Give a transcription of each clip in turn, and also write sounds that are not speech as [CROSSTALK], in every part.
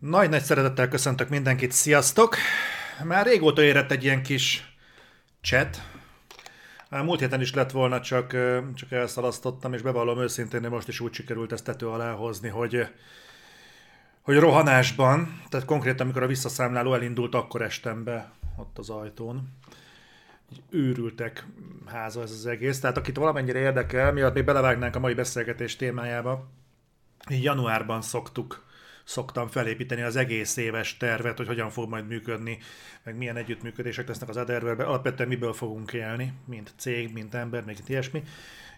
Nagy-nagy szeretettel köszöntök mindenkit, sziasztok! Már régóta érett egy ilyen kis chat. Múlt héten is lett volna, csak, csak elszalasztottam, és bevallom őszintén, hogy most is úgy sikerült ezt tető alá hozni, hogy, hogy rohanásban, tehát konkrétan amikor a visszaszámláló elindult, akkor estem be ott az ajtón. Őrültek háza ez az egész. Tehát akit valamennyire érdekel, miatt még belevágnánk a mai beszélgetés témájába, így januárban szoktuk szoktam felépíteni az egész éves tervet, hogy hogyan fog majd működni, meg milyen együttműködések lesznek az Adderware-ben, alapvetően miből fogunk élni, mint cég, mint ember, még ilyesmi.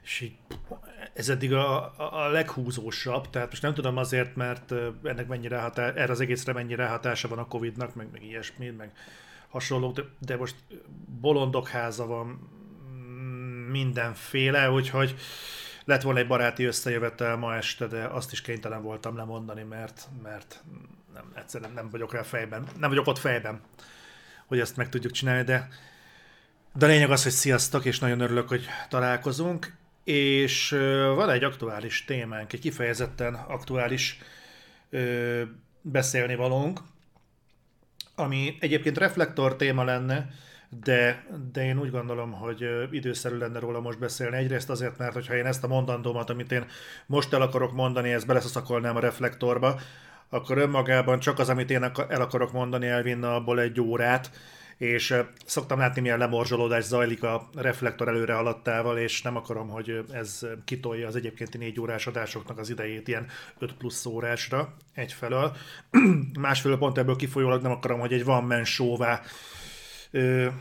És így ez eddig a, a, leghúzósabb, tehát most nem tudom azért, mert ennek mennyire hatá, erre az egészre mennyire hatása van a Covid-nak, meg, meg ilyesmi, meg hasonló, de, de most bolondok háza van, mindenféle, úgyhogy lett volna egy baráti összejövetel ma este, de azt is kénytelen voltam lemondani, mert, mert nem, egyszerűen nem vagyok rá fejben, nem vagyok ott fejben, hogy ezt meg tudjuk csinálni, de, de a lényeg az, hogy sziasztok, és nagyon örülök, hogy találkozunk, és van egy aktuális témánk, egy kifejezetten aktuális ö, beszélni valónk, ami egyébként reflektor téma lenne, de, de én úgy gondolom, hogy időszerű lenne róla most beszélni. Egyrészt azért, mert hogyha én ezt a mondandómat, amit én most el akarok mondani, ezt beleszaszakolnám a reflektorba, akkor önmagában csak az, amit én el akarok mondani, elvinne abból egy órát, és szoktam látni, milyen lemorzsolódás zajlik a reflektor előre haladtával, és nem akarom, hogy ez kitolja az egyébkénti négy órás adásoknak az idejét ilyen 5 plusz órásra egyfelől. [CLEARS THROAT] Másfelől pont ebből kifolyólag nem akarom, hogy egy van man show-vá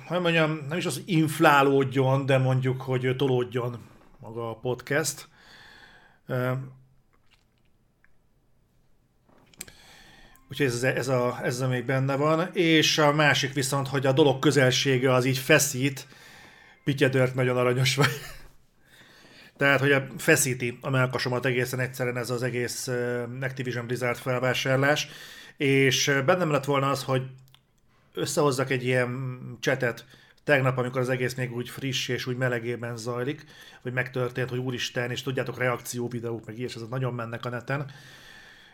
hogy mondjam, nem is az, hogy inflálódjon, de mondjuk, hogy tolódjon maga a podcast. Úgyhogy ez, ez, a, ez a még benne van. És a másik viszont, hogy a dolog közelsége az így feszít. Pityedört nagyon aranyos vagy. [LAUGHS] Tehát, hogy a feszíti a melkasomat egészen egyszerűen ez az egész Activision Blizzard felvásárlás. És bennem lett volna az, hogy összehozzak egy ilyen csetet tegnap, amikor az egész még úgy friss és úgy melegében zajlik, hogy megtörtént, hogy úristen, és tudjátok, reakció videók, meg ilyes, ez nagyon mennek a neten.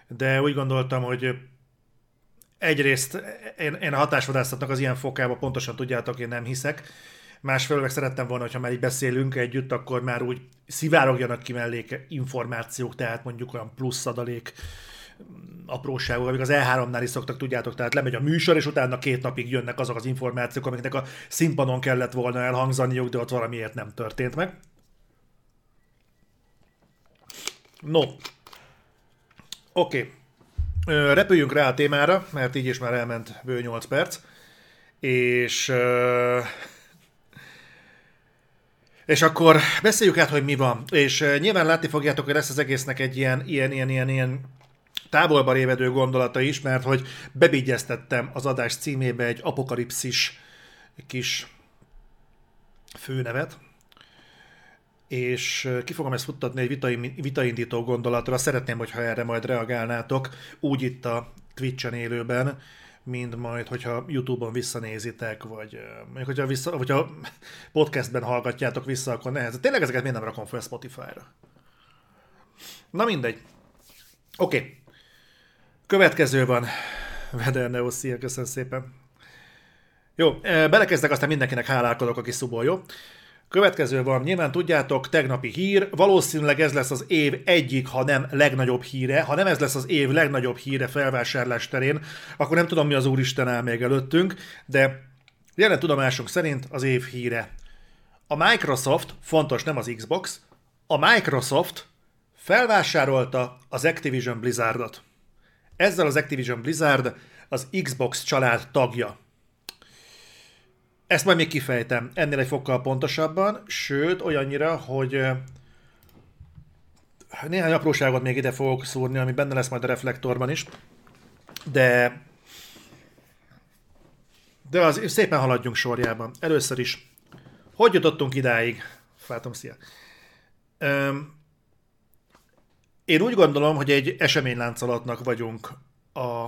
De úgy gondoltam, hogy egyrészt én, én a hatásvadászatnak az ilyen fokába pontosan tudjátok, én nem hiszek. Másfelől meg szerettem volna, hogyha már így beszélünk együtt, akkor már úgy szivárogjanak ki mellék információk, tehát mondjuk olyan plusz adalék, apróságok, amik az E3-nál is szoktak, tudjátok, tehát lemegy a műsor, és utána két napig jönnek azok az információk, amiknek a színpadon kellett volna elhangzaniuk, de ott valamiért nem történt meg. No. Oké. Okay. Repüljünk rá a témára, mert így is már elment bő 8 perc. És... És akkor beszéljük át, hogy mi van. És nyilván látni fogjátok, hogy lesz az egésznek egy ilyen, ilyen, ilyen, ilyen, ilyen távolba révedő gondolata is, mert hogy bebigyeztettem az adás címébe egy apokalipszis kis főnevet, és ki fogom ezt futtatni egy vitaindító gondolatra. Szeretném, hogyha erre majd reagálnátok, úgy itt a Twitch-en élőben, mint majd, hogyha YouTube-on visszanézitek, vagy mondjuk, hogyha, vissza, hogyha podcastben hallgatjátok vissza, akkor nehez. Tényleg ezeket miért nem rakom fel Spotify-ra? Na mindegy. Oké. Okay. Következő van. Veder Neo, szia, köszönöm szépen. Jó, e, belekezdek, aztán mindenkinek hálálkodok, aki szubol, jó? Következő van, nyilván tudjátok, tegnapi hír, valószínűleg ez lesz az év egyik, ha nem legnagyobb híre. Ha nem ez lesz az év legnagyobb híre felvásárlás terén, akkor nem tudom, mi az Úristen áll még előttünk, de jelen tudomásunk szerint az év híre. A Microsoft, fontos nem az Xbox, a Microsoft felvásárolta az Activision Blizzardot. Ezzel az Activision Blizzard az Xbox család tagja. Ezt majd még kifejtem, ennél egy fokkal pontosabban, sőt, olyannyira, hogy néhány apróságot még ide fogok szúrni, ami benne lesz majd a reflektorban is, de de az szépen haladjunk sorjában. Először is, hogy jutottunk idáig? Fátom, szia. Én úgy gondolom, hogy egy eseményláncolatnak vagyunk a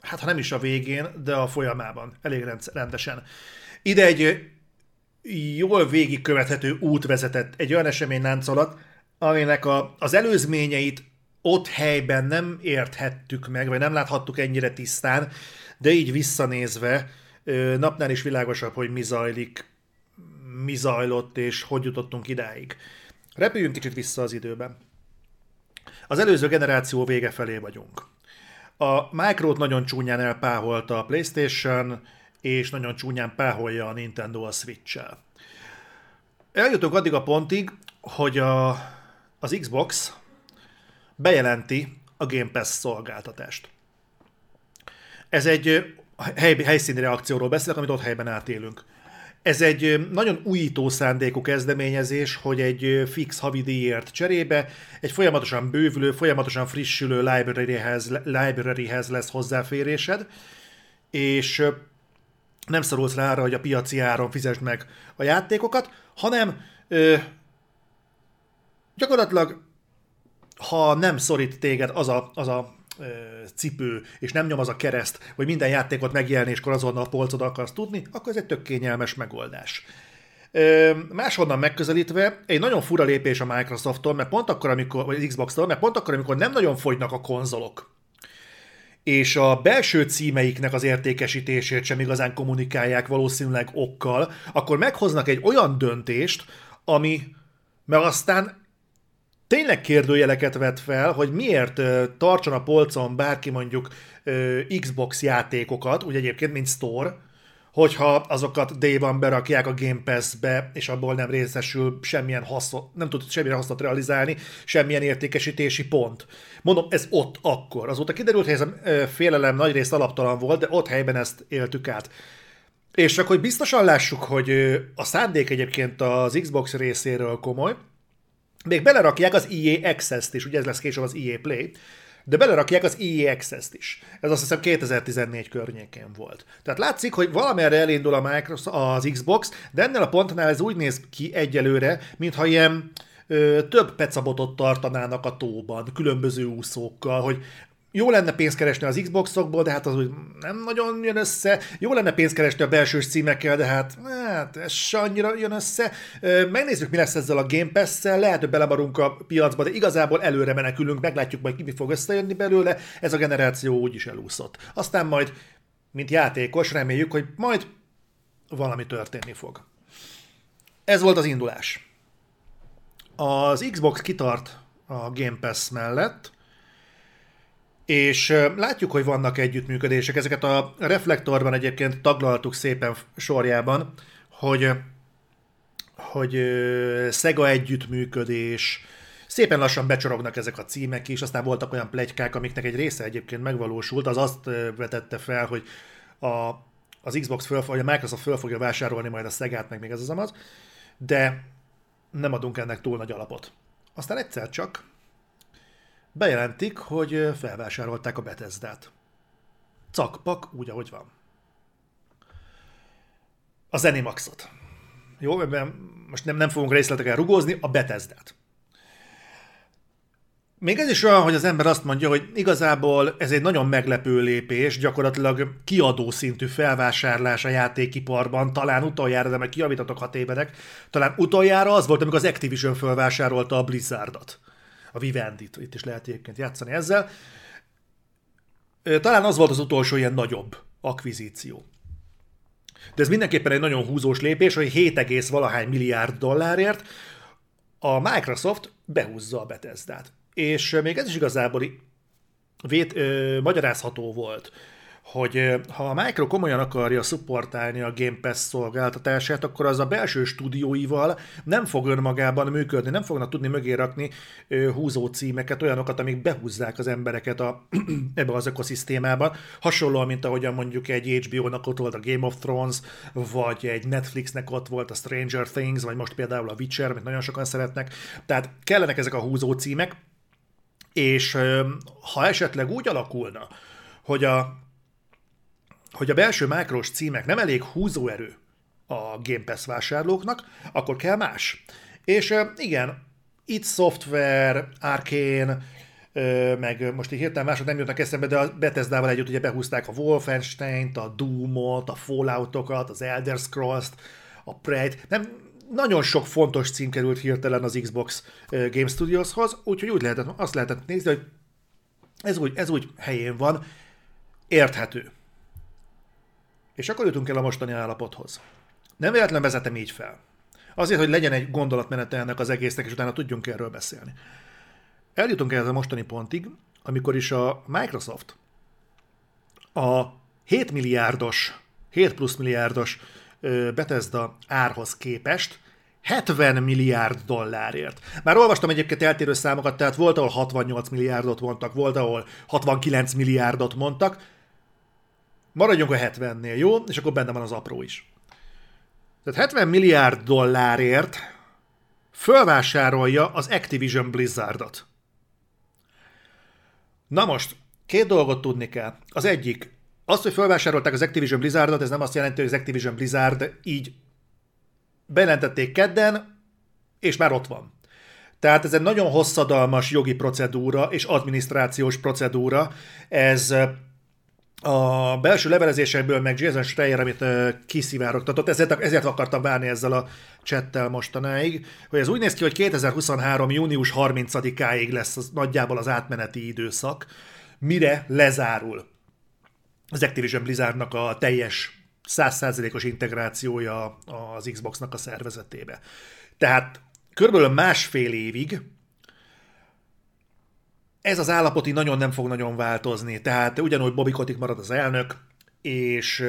hát ha nem is a végén, de a folyamában, elég rendesen. Ide egy jól végigkövethető út vezetett, egy olyan eseményláncolat, aminek a, az előzményeit ott helyben nem érthettük meg, vagy nem láthattuk ennyire tisztán, de így visszanézve napnál is világosabb, hogy mi zajlik, mi zajlott, és hogy jutottunk idáig. Repüljünk kicsit vissza az időben. Az előző generáció vége felé vagyunk. A Micro-t nagyon csúnyán elpáholta a PlayStation, és nagyon csúnyán páholja a Nintendo a Switch-el. Eljutunk addig a pontig, hogy a, az Xbox bejelenti a Game Pass szolgáltatást. Ez egy hely, helyszíni reakcióról beszélek, amit ott helyben átélünk. Ez egy nagyon újító szándékú kezdeményezés, hogy egy fix havidíjért cserébe egy folyamatosan bővülő, folyamatosan frissülő libraryhez, libraryhez lesz hozzáférésed, és nem szorulsz rá arra, hogy a piaci áron fizesd meg a játékokat, hanem ö, gyakorlatilag ha nem szorít téged az a, az a cipő, és nem nyom az a kereszt, hogy minden játékot megjelenéskor azonnal a polcod akarsz tudni, akkor ez egy tök kényelmes megoldás. Máshonnan megközelítve, egy nagyon fura lépés a Microsofttól, mert pont akkor, amikor, vagy Xbox-tól, mert pont akkor, amikor nem nagyon fogynak a konzolok, és a belső címeiknek az értékesítését sem igazán kommunikálják valószínűleg okkal, akkor meghoznak egy olyan döntést, ami mert aztán tényleg kérdőjeleket vet fel, hogy miért tartson a polcon bárki mondjuk Xbox játékokat, úgy egyébként, mint Store, hogyha azokat day berakják a Game Pass-be, és abból nem részesül semmilyen hasznot, nem tud semmilyen hasznot realizálni, semmilyen értékesítési pont. Mondom, ez ott akkor. Azóta kiderült, hogy ez a félelem nagyrészt alaptalan volt, de ott helyben ezt éltük át. És csak hogy biztosan lássuk, hogy a szándék egyébként az Xbox részéről komoly, még belerakják az EA Access-t is, ugye ez lesz később az EA Play, de belerakják az EA Access-t is. Ez azt hiszem 2014 környékén volt. Tehát látszik, hogy valamerre elindul a Microsoft, az Xbox, de ennél a pontnál ez úgy néz ki egyelőre, mintha ilyen ö, több pecabotot tartanának a tóban, különböző úszókkal, hogy jó lenne pénzt keresni az Xboxokból, de hát az úgy nem nagyon jön össze. Jó lenne pénzt keresni a belsős címekkel, de hát, hát ez se annyira jön össze. Megnézzük, mi lesz ezzel a Game Pass-szel, lehet, hogy belemarunk a piacba, de igazából előre menekülünk, meglátjuk majd ki mi fog összejönni belőle. Ez a generáció úgyis elúszott. Aztán majd, mint játékos, reméljük, hogy majd valami történni fog. Ez volt az indulás. Az Xbox kitart a Game Pass mellett, és látjuk, hogy vannak együttműködések. Ezeket a reflektorban egyébként taglaltuk szépen sorjában, hogy, hogy Sega együttműködés, szépen lassan becsorognak ezek a címek is, aztán voltak olyan plegykák, amiknek egy része egyébként megvalósult, az azt vetette fel, hogy a, az Xbox föl, vagy a Microsoft föl fogja vásárolni majd a Szegát, meg még ez az amaz, de nem adunk ennek túl nagy alapot. Aztán egyszer csak bejelentik, hogy felvásárolták a Bethesda-t. Cakpak, úgy, ahogy van. A Zenimaxot. Jó, most nem, nem fogunk részletekkel rugózni, a Bethesda-t. Még ez is olyan, hogy az ember azt mondja, hogy igazából ez egy nagyon meglepő lépés, gyakorlatilag kiadó szintű felvásárlás a játékiparban, talán utoljára, de meg kiavítatok hat évenek, talán utoljára az volt, amikor az Activision felvásárolta a Blizzardot Vivendit, itt is lehet egyébként játszani ezzel. Talán az volt az utolsó ilyen nagyobb akvizíció. De ez mindenképpen egy nagyon húzós lépés, hogy 7, valahány milliárd dollárért a Microsoft behúzza a Bethesda-t. És még ez is igazából vét, ö, magyarázható volt hogy ha a Micro komolyan akarja supportálni a Game Pass szolgáltatását, akkor az a belső stúdióival nem fog önmagában működni, nem fognak tudni mögé rakni húzó címeket, olyanokat, amik behúzzák az embereket a, [CLEARS THROAT] ebbe az ökoszisztémába. Hasonlóan, mint ahogyan mondjuk egy HBO-nak ott volt a Game of Thrones, vagy egy Netflixnek ott volt a Stranger Things, vagy most például a Witcher, amit nagyon sokan szeretnek. Tehát kellenek ezek a húzó címek, és ha esetleg úgy alakulna, hogy a hogy a belső mákros címek nem elég húzóerő a Game Pass vásárlóknak, akkor kell más. És igen, itt Software, Arcane, meg most így hirtelen mások nem jutnak eszembe, de a Bethesda-val együtt ugye behúzták a Wolfenstein-t, a Doom-ot, a Fallout-okat, az Elder Scrolls-t, a Prey-t. Nem, nagyon sok fontos cím került hirtelen az Xbox Game Studioshoz, úgyhogy úgy lehetett, azt lehetett nézni, hogy ez úgy, ez úgy helyén van, érthető. És akkor jutunk el a mostani állapothoz. Nem véletlen vezetem így fel. Azért, hogy legyen egy gondolatmenete ennek az egésznek, és utána tudjunk erről beszélni. Eljutunk el a mostani pontig, amikor is a Microsoft a 7 milliárdos, 7 plusz milliárdos Bethesda árhoz képest 70 milliárd dollárért. Már olvastam egyébként eltérő számokat, tehát volt, ahol 68 milliárdot mondtak, volt, ahol 69 milliárdot mondtak. Maradjunk a 70-nél, jó? És akkor benne van az apró is. Tehát 70 milliárd dollárért fölvásárolja az Activision Blizzardot. Na most, két dolgot tudni kell. Az egyik, az, hogy felvásárolták az Activision Blizzardot, ez nem azt jelenti, hogy az Activision Blizzard így bejelentették kedden, és már ott van. Tehát ez egy nagyon hosszadalmas jogi procedúra és adminisztrációs procedúra. Ez a belső levelezésekből, meg Jason Schreier, amit kiszivárogtatott, ezért, ezért akartam várni ezzel a csettel mostanáig, hogy ez úgy néz ki, hogy 2023. június 30-áig lesz az, nagyjából az átmeneti időszak, mire lezárul az Activision Blizzardnak a teljes 100%-os integrációja az Xboxnak a szervezetébe. Tehát körülbelül másfél évig ez az állapoti nagyon nem fog nagyon változni, tehát ugyanúgy Bobby Kotick marad az elnök, és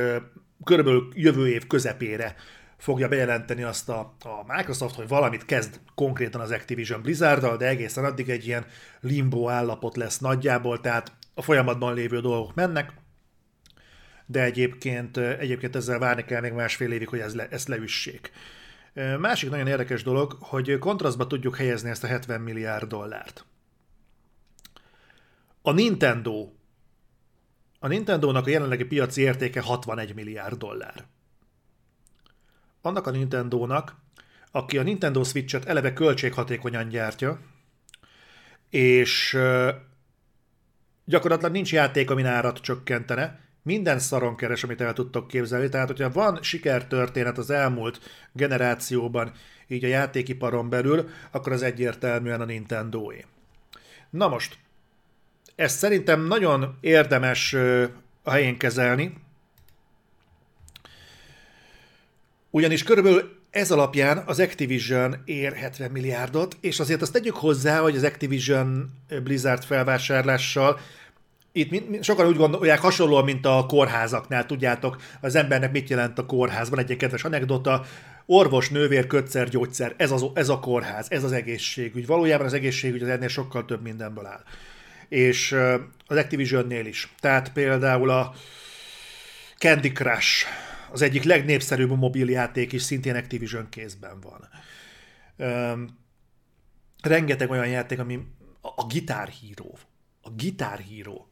körülbelül jövő év közepére fogja bejelenteni azt a, a Microsoft, hogy valamit kezd konkrétan az Activision Blizzarddal, de egészen addig egy ilyen limbo állapot lesz nagyjából, tehát a folyamatban lévő dolgok mennek, de egyébként, egyébként ezzel várni kell még másfél évig, hogy ez le, ezt leüssék. Másik nagyon érdekes dolog, hogy kontrasztba tudjuk helyezni ezt a 70 milliárd dollárt. A Nintendo a Nintendo-nak a jelenlegi piaci értéke 61 milliárd dollár. Annak a Nintendo-nak, aki a Nintendo Switch-et eleve költséghatékonyan gyártja, és gyakorlatilag nincs játék, ami árat csökkentene, minden szaron keres, amit el tudtok képzelni. Tehát, hogyha van sikertörténet az elmúlt generációban, így a játékiparon belül, akkor az egyértelműen a Nintendo-é. Na most, ezt szerintem nagyon érdemes a helyén kezelni, ugyanis körülbelül ez alapján az Activision ér 70 milliárdot, és azért azt tegyük hozzá, hogy az Activision Blizzard felvásárlással itt sokan úgy gondolják, hasonlóan, mint a kórházaknál, tudjátok, az embernek mit jelent a kórházban, egy kedves anekdota, orvos, nővér, kötszer, gyógyszer, ez, az, ez a kórház, ez az egészségügy. Valójában az egészségügy az ennél sokkal több mindenből áll. És az Activision-nél is. Tehát például a Candy Crush, az egyik legnépszerűbb mobiljáték is szintén Activision kézben van. rengeteg olyan játék, ami a, Guitar Hero. A Guitar Hero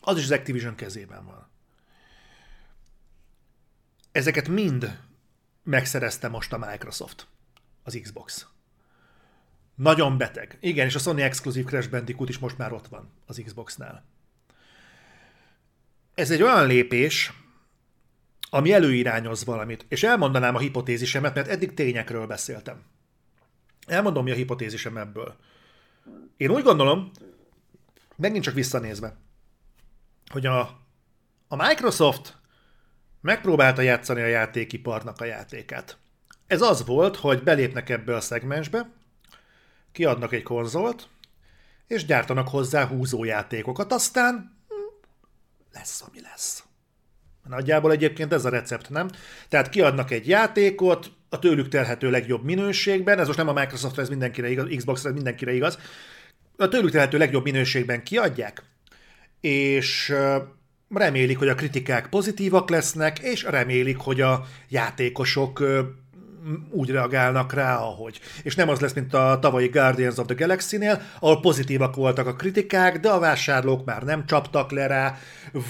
az is az Activision kezében van. Ezeket mind megszerezte most a Microsoft, az Xbox. Nagyon beteg. Igen, és a Sony exkluzív Crash Bandicoot is most már ott van az Xboxnál. Ez egy olyan lépés, ami előirányoz valamit, és elmondanám a hipotézisemet, mert eddig tényekről beszéltem. Elmondom, mi a hipotézisem ebből. Én úgy gondolom, megint csak visszanézve, hogy a, a Microsoft megpróbálta játszani a játékiparnak a játékát. Ez az volt, hogy belépnek ebbe a szegmensbe, kiadnak egy konzolt, és gyártanak hozzá húzójátékokat, aztán hm, lesz, ami lesz. Nagyjából egyébként ez a recept, nem? Tehát kiadnak egy játékot, a tőlük telhető legjobb minőségben, ez most nem a Microsoft, ez mindenkire igaz, Xbox, ez mindenkire igaz, a tőlük telhető legjobb minőségben kiadják, és remélik, hogy a kritikák pozitívak lesznek, és remélik, hogy a játékosok úgy reagálnak rá, ahogy. És nem az lesz, mint a tavalyi Guardians of the Galaxy-nél, ahol pozitívak voltak a kritikák, de a vásárlók már nem csaptak le rá,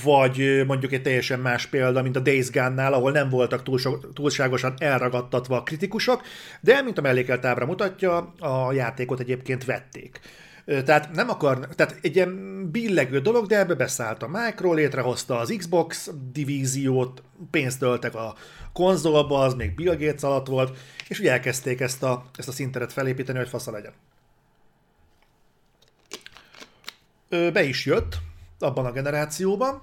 vagy mondjuk egy teljesen más példa, mint a Days Gone-nál, ahol nem voltak túlságosan elragadtatva a kritikusok, de mint a mellékelt ábra mutatja, a játékot egyébként vették. Tehát nem akar, tehát egy ilyen billegő dolog, de ebbe beszállt a Micro, létrehozta az Xbox divíziót, pénzt töltek a konzolba, az még Bill Gates alatt volt, és ugye elkezdték ezt a, ezt a szinteret felépíteni, hogy fasza legyen. Be is jött abban a generációban,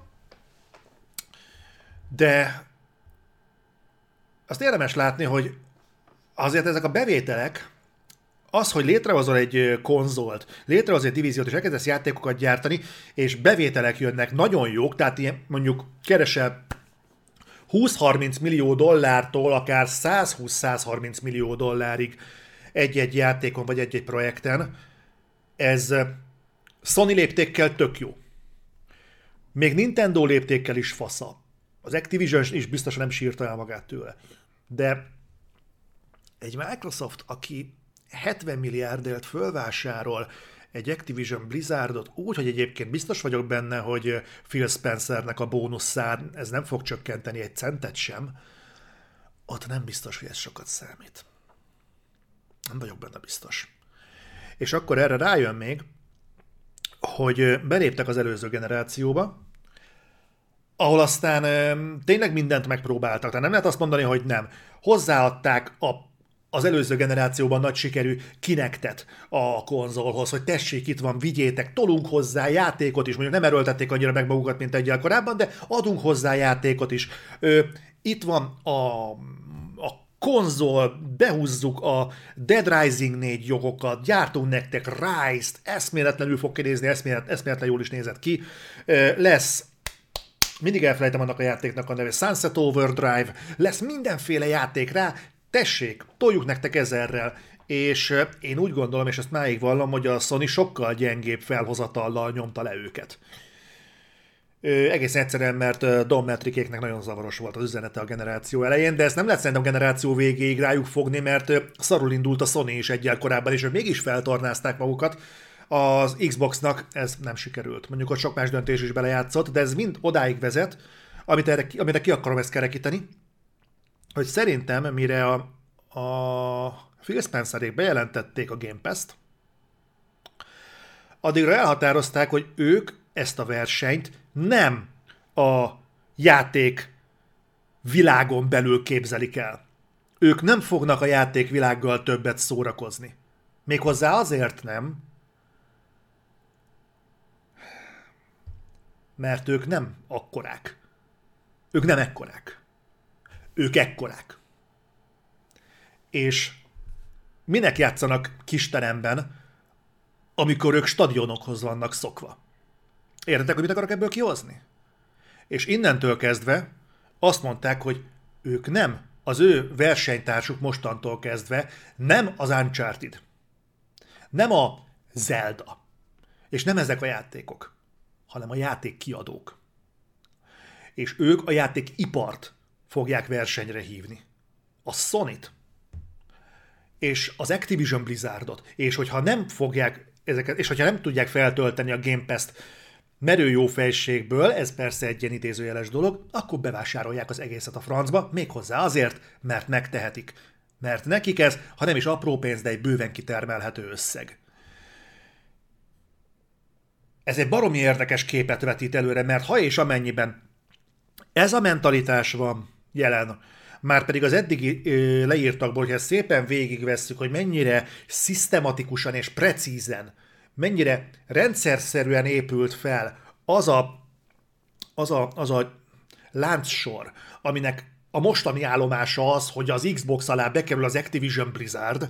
de azt érdemes látni, hogy azért ezek a bevételek, az, hogy létrehozol egy konzolt, létrehozol egy divíziót, és elkezdesz játékokat gyártani, és bevételek jönnek nagyon jók, tehát ilyen mondjuk keresel 20-30 millió dollártól akár 120-130 millió dollárig egy-egy játékon vagy egy-egy projekten, ez Sony léptékkel tök jó. Még Nintendo léptékkel is fasza. Az Activision is biztosan nem sírta el magát tőle. De egy Microsoft, aki 70 milliárdért fölvásárol egy Activision Blizzardot úgy, hogy egyébként biztos vagyok benne, hogy Phil Spencernek a bónuszár ez nem fog csökkenteni egy centet sem, ott nem biztos, hogy ez sokat számít. Nem vagyok benne biztos. És akkor erre rájön még, hogy beléptek az előző generációba, ahol aztán tényleg mindent megpróbáltak. Tehát nem lehet azt mondani, hogy nem. Hozzáadták a az előző generációban nagy sikerű kinektet a konzolhoz, hogy tessék, itt van, vigyétek, tolunk hozzá játékot is, mondjuk nem erőltették annyira meg magukat, mint egyel korábban, de adunk hozzá játékot is. Ö, itt van a, a konzol, behúzzuk a Dead Rising 4 jogokat, gyártunk nektek Rise-t, eszméletlenül fog kinézni, eszmélet, eszméletlen jól is nézett ki. Ö, lesz mindig elfelejtem annak a játéknak a neve, Sunset Overdrive, lesz mindenféle játék rá, tessék, toljuk nektek ezerrel, és én úgy gondolom, és ezt máig vallom, hogy a Sony sokkal gyengébb felhozatallal nyomta le őket. Egész egyszerűen, mert Don Metrikéknek nagyon zavaros volt az üzenete a generáció elején, de ezt nem lehet szerintem generáció végéig rájuk fogni, mert szarul indult a Sony is egyel korábban, és ők mégis feltornázták magukat. Az Xboxnak ez nem sikerült. Mondjuk ott sok más döntés is belejátszott, de ez mind odáig vezet, amit erre, amire ki akarom ezt kerekíteni, hogy szerintem, mire a, a Phil Spencerék bejelentették a Game Pass-t, addigra elhatározták, hogy ők ezt a versenyt nem a játék világon belül képzelik el. Ők nem fognak a játékvilággal többet szórakozni. Méghozzá azért nem, mert ők nem akkorák. Ők nem ekkorák ők ekkorák. És minek játszanak kisteremben, amikor ők stadionokhoz vannak szokva? Értek, hogy mit akarok ebből kihozni? És innentől kezdve azt mondták, hogy ők nem, az ő versenytársuk mostantól kezdve nem az Uncharted, nem a Zelda, és nem ezek a játékok, hanem a játék kiadók. És ők a játék ipart fogják versenyre hívni. A Sony-t és az Activision Blizzardot, és hogyha nem fogják ezeket, és hogyha nem tudják feltölteni a Game Pass-t merő jó fejségből, ez persze egy ilyen idézőjeles dolog, akkor bevásárolják az egészet a francba, méghozzá azért, mert megtehetik. Mert nekik ez, ha nem is apró pénz, de egy bőven kitermelhető összeg. Ez egy baromi érdekes képet vetít előre, mert ha és amennyiben ez a mentalitás van, jelen. Már pedig az eddigi leírtakból, hogyha szépen végigvesszük, hogy mennyire szisztematikusan és precízen, mennyire rendszerszerűen épült fel az a, az a, az a láncsor, aminek a mostani állomása az, hogy az Xbox alá bekerül az Activision Blizzard,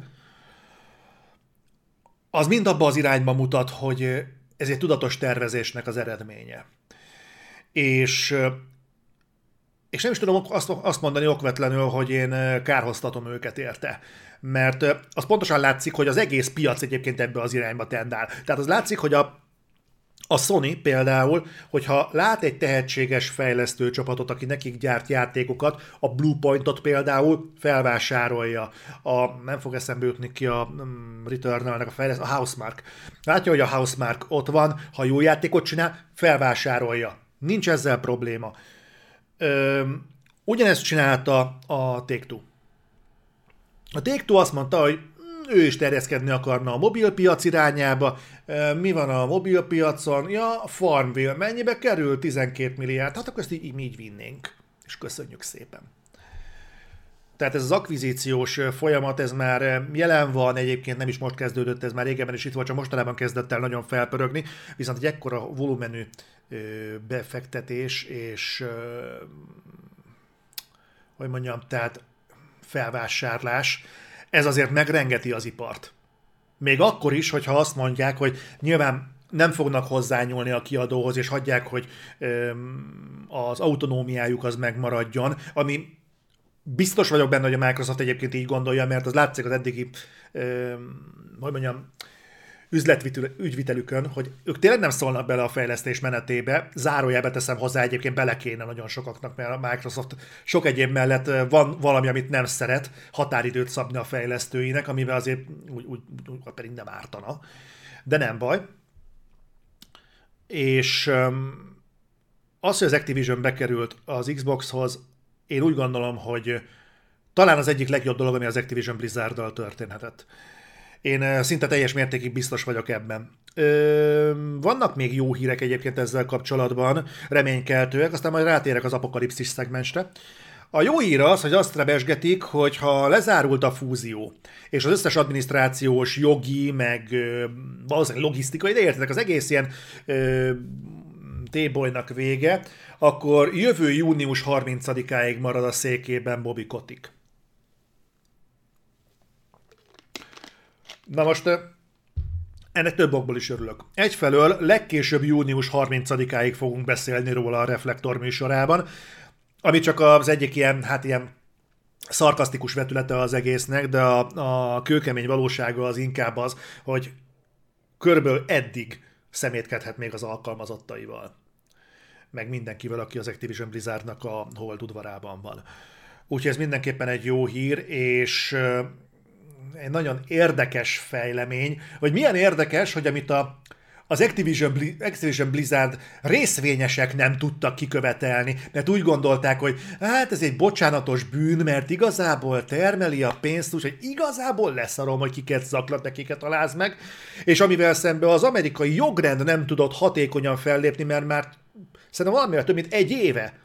az mind abba az irányba mutat, hogy ez egy tudatos tervezésnek az eredménye. És és nem is tudom azt, azt mondani okvetlenül, hogy én kárhoztatom őket érte. Mert az pontosan látszik, hogy az egész piac egyébként ebbe az irányba tendál. Tehát az látszik, hogy a, a Sony például, hogyha lát egy tehetséges fejlesztő csapatot, aki nekik gyárt játékokat, a Bluepointot például felvásárolja. A, nem fog eszembe jutni ki a um, Returnal-nek a fejlesztő, a Housemark. Látja, hogy a Housemark ott van, ha jó játékot csinál, felvásárolja. Nincs ezzel probléma. Ugyanezt csinálta a Take-Two. A Take-Two azt mondta, hogy ő is terjeszkedni akarna a mobilpiac irányába. Mi van a mobilpiacon? Ja, Farmville. Mennyibe kerül? 12 milliárd. Hát akkor ezt így, így vinnénk. És köszönjük szépen. Tehát ez az akvizíciós folyamat, ez már jelen van, egyébként nem is most kezdődött, ez már régebben is itt volt, csak mostanában kezdett el nagyon felpörögni, viszont egy ekkora volumenű befektetés és hogy mondjam, tehát felvásárlás, ez azért megrengeti az ipart. Még akkor is, hogyha azt mondják, hogy nyilván nem fognak hozzányúlni a kiadóhoz, és hagyják, hogy az autonómiájuk az megmaradjon, ami biztos vagyok benne, hogy a Microsoft egyébként így gondolja, mert az látszik az eddigi, hogy mondjam, üzletügyvitelükön, hogy ők tényleg nem szólnak bele a fejlesztés menetébe, zárójelbe teszem hozzá, egyébként bele kéne nagyon sokaknak, mert a Microsoft sok egyéb mellett van valami, amit nem szeret, határidőt szabni a fejlesztőinek, amivel azért úgy, úgy, úgy pedig nem ártana, de nem baj. És az, hogy az Activision bekerült az Xboxhoz, én úgy gondolom, hogy talán az egyik legjobb dolog, ami az Activision Blizzard-dal történhetett. Én szinte teljes mértékig biztos vagyok ebben. Ö, vannak még jó hírek egyébként ezzel kapcsolatban, reménykeltőek, aztán majd rátérek az apokalipszis szegmensre. A jó hír az, hogy azt rebesgetik, hogy ha lezárult a fúzió, és az összes adminisztrációs, jogi, meg ö, valószínűleg logisztikai, de értetek, az egész ilyen ö, T-boynak vége, akkor jövő június 30-áig marad a székében Bobby Kotik. Na most ennek több okból is örülök. Egyfelől legkésőbb június 30-áig fogunk beszélni róla a Reflektor műsorában, ami csak az egyik ilyen, hát ilyen szarkasztikus vetülete az egésznek, de a, a kőkemény valósága az inkább az, hogy körülbelül eddig szemétkedhet még az alkalmazottaival. Meg mindenkivel, aki az Activision Blizzardnak a hold udvarában van. Úgyhogy ez mindenképpen egy jó hír, és egy nagyon érdekes fejlemény, hogy milyen érdekes, hogy amit a, az Activision, Activision Blizzard részvényesek nem tudtak kikövetelni, mert úgy gondolták, hogy hát ez egy bocsánatos bűn, mert igazából termeli a pénzt, úgyhogy igazából leszarom, hogy kiket zaklat, nekiket aláz meg, és amivel szemben az amerikai jogrend nem tudott hatékonyan fellépni, mert már szerintem valamivel több mint egy éve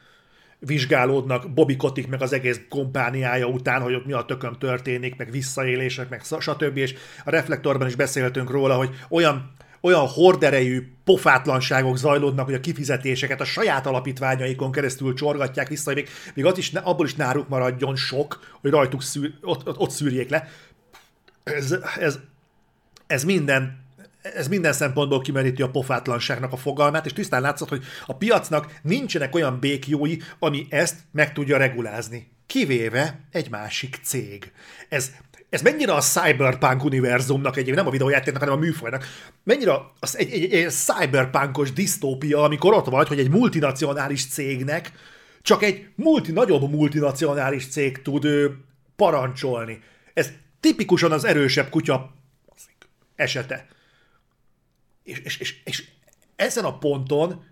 vizsgálódnak Bobby Kotick meg az egész kompániája után, hogy ott mi a tököm történik, meg visszaélések, meg stb. És a reflektorban is beszéltünk róla, hogy olyan olyan horderejű pofátlanságok zajlódnak, hogy a kifizetéseket a saját alapítványaikon keresztül csorgatják vissza, még, még az is, abból is náruk maradjon sok, hogy rajtuk szűr, ott, ott, ott szűrjék le. Ez, ez, ez minden ez minden szempontból kimeríti a pofátlanságnak a fogalmát, és tisztán látszott, hogy a piacnak nincsenek olyan békjói, ami ezt meg tudja regulázni. Kivéve egy másik cég. Ez, ez mennyire a cyberpunk univerzumnak egyébként, nem a videójátéknak, hanem a műfajnak, mennyire az egy, egy, egy cyberpunkos disztópia, amikor ott vagy, hogy egy multinacionális cégnek csak egy multi, nagyobb multinacionális cég tud ő, parancsolni. Ez tipikusan az erősebb kutya esete. És, és, és, és ezen a ponton,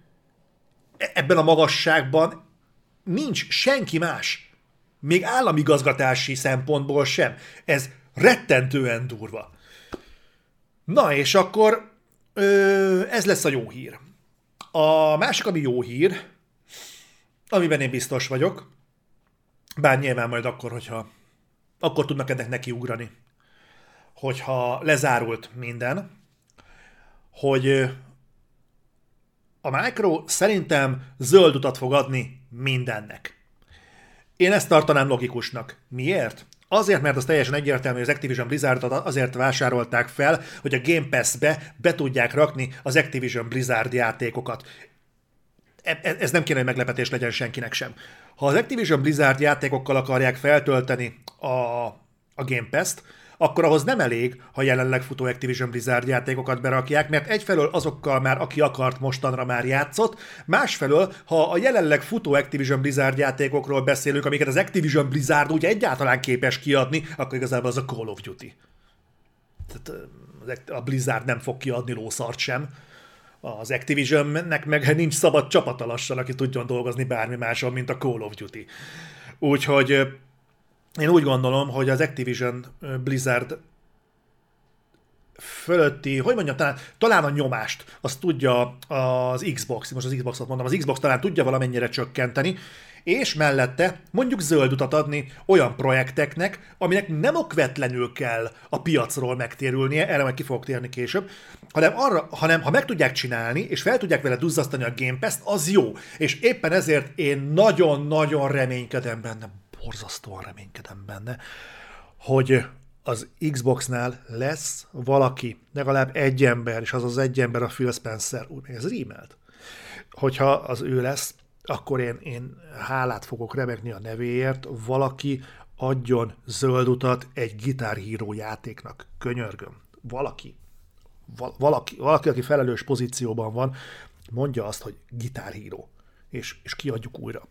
e, ebben a magasságban nincs senki más. Még államigazgatási szempontból sem. Ez rettentően durva. Na, és akkor ö, ez lesz a jó hír. A másik, ami jó hír, amiben én biztos vagyok, bár nyilván majd akkor, hogyha akkor tudnak ennek nekiugrani, hogyha lezárult minden, hogy a Micro szerintem zöld utat fog adni mindennek. Én ezt tartanám logikusnak. Miért? Azért, mert az teljesen egyértelmű, hogy az Activision Blizzardot azért vásárolták fel, hogy a Game Pass-be be tudják rakni az Activision Blizzard játékokat. E, e, ez nem kéne, hogy meglepetés legyen senkinek sem. Ha az Activision Blizzard játékokkal akarják feltölteni a, a Game Pass-t, akkor ahhoz nem elég, ha jelenleg futó Activision Blizzard játékokat berakják, mert egyfelől azokkal már aki akart mostanra már játszott, másfelől, ha a jelenleg futó Activision Blizzard játékokról beszélünk, amiket az Activision Blizzard úgy egyáltalán képes kiadni, akkor igazából az a Call of Duty. Tehát a Blizzard nem fog kiadni lószart sem. Az Activisionnek meg nincs szabad csapata lassan, aki tudjon dolgozni bármi máson, mint a Call of Duty. Úgyhogy én úgy gondolom, hogy az Activision Blizzard fölötti, hogy mondjam, talán, talán a nyomást, azt tudja az Xbox, most az Xboxot mondom, az Xbox talán tudja valamennyire csökkenteni, és mellette mondjuk zöld utat adni olyan projekteknek, aminek nem okvetlenül kell a piacról megtérülnie, erre majd ki fogok térni később, hanem, arra, hanem ha meg tudják csinálni, és fel tudják vele duzzasztani a Game Pass-t, az jó. És éppen ezért én nagyon-nagyon reménykedem benne, borzasztóan reménykedem benne, hogy az Xboxnál lesz valaki, legalább egy ember, és az az egy ember a Phil Spencer, úgy még ez rímelt, hogyha az ő lesz, akkor én, én hálát fogok remegni a nevéért, valaki adjon zöld utat egy gitárhíró játéknak. Könyörgöm. Valaki. Val- valaki, valaki, aki felelős pozícióban van, mondja azt, hogy gitárhíró. És, és kiadjuk újra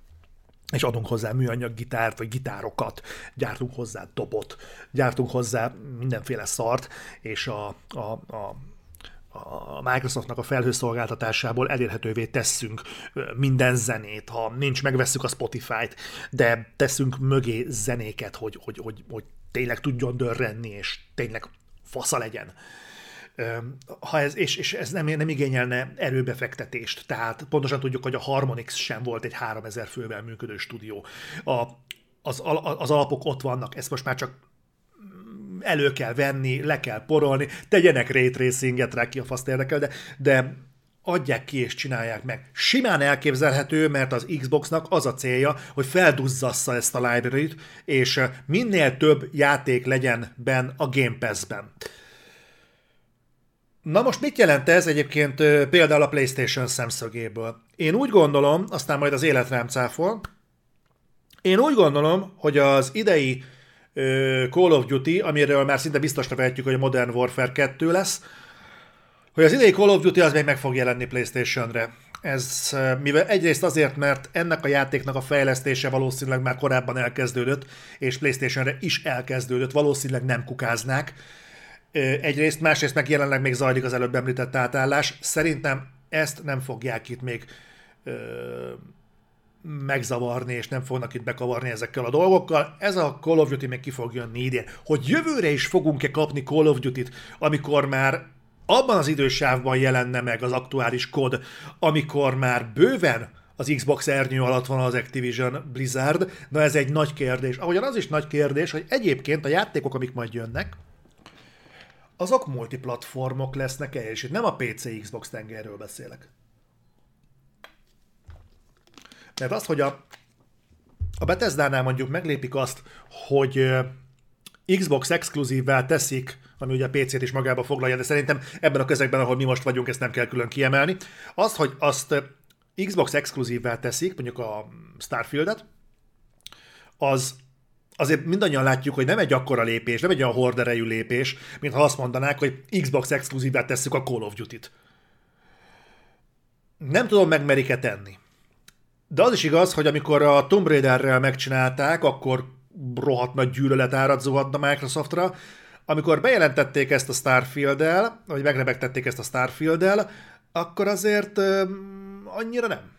és adunk hozzá műanyag gitárt, vagy gitárokat, gyártunk hozzá dobot, gyártunk hozzá mindenféle szart, és a, a, a a Microsoftnak a felhőszolgáltatásából elérhetővé tesszünk minden zenét, ha nincs, megvesszük a Spotify-t, de teszünk mögé zenéket, hogy, hogy, hogy, hogy tényleg tudjon dörrenni, és tényleg fasza legyen. Ha ez, és, és ez nem, nem igényelne erőbefektetést, tehát pontosan tudjuk, hogy a Harmonix sem volt egy 3000 fővel működő stúdió. A, az, az alapok ott vannak, ezt most már csak elő kell venni, le kell porolni, tegyenek ray tracinget rá ki a faszt érdekel, de, de adják ki és csinálják meg. Simán elképzelhető, mert az Xboxnak az a célja, hogy felduzzassza ezt a library-t, és minél több játék legyen ben a Game Pass-ben. Na most mit jelent ez egyébként például a PlayStation szemszögéből? Én úgy gondolom, aztán majd az élet rám cáfol, én úgy gondolom, hogy az idei Call of Duty, amiről már szinte biztosra vehetjük, hogy a Modern Warfare 2 lesz, hogy az idei Call of Duty az még meg fog jelenni PlayStation-re. Ez mivel egyrészt azért, mert ennek a játéknak a fejlesztése valószínűleg már korábban elkezdődött, és PlayStation-re is elkezdődött, valószínűleg nem kukáznák. Egyrészt, másrészt meg jelenleg még zajlik az előbb említett átállás. Szerintem ezt nem fogják itt még megzavarni, és nem fognak itt bekavarni ezekkel a dolgokkal. Ez a Call of Duty még ki fog jönni idén. Hogy jövőre is fogunk-e kapni Call of Duty-t, amikor már abban az idősávban jelenne meg az aktuális kod, amikor már bőven az Xbox ernyő alatt van az Activision Blizzard, na ez egy nagy kérdés. Ahogyan az is nagy kérdés, hogy egyébként a játékok, amik majd jönnek, azok multiplatformok lesznek-e, és nem a PC Xbox tengerről beszélek. Mert az, hogy a, a Bethesda-nál mondjuk meglépik azt, hogy Xbox exkluzívvel teszik, ami ugye a PC-t is magába foglalja, de szerintem ebben a közegben, ahol mi most vagyunk, ezt nem kell külön kiemelni. Azt, hogy azt Xbox exkluzívvel teszik, mondjuk a Starfield-et, az azért mindannyian látjuk, hogy nem egy akkora lépés, nem egy olyan horderejű lépés, mint ha azt mondanák, hogy Xbox exkluzívvel tesszük a Call of Duty-t. Nem tudom, megmerik-e tenni. De az is igaz, hogy amikor a Tomb Raiderrel megcsinálták, akkor rohadt nagy gyűlölet árad zuhadt a Microsoftra. Amikor bejelentették ezt a Starfield-el, vagy megrebegtették ezt a Starfield-el, akkor azért um, annyira nem.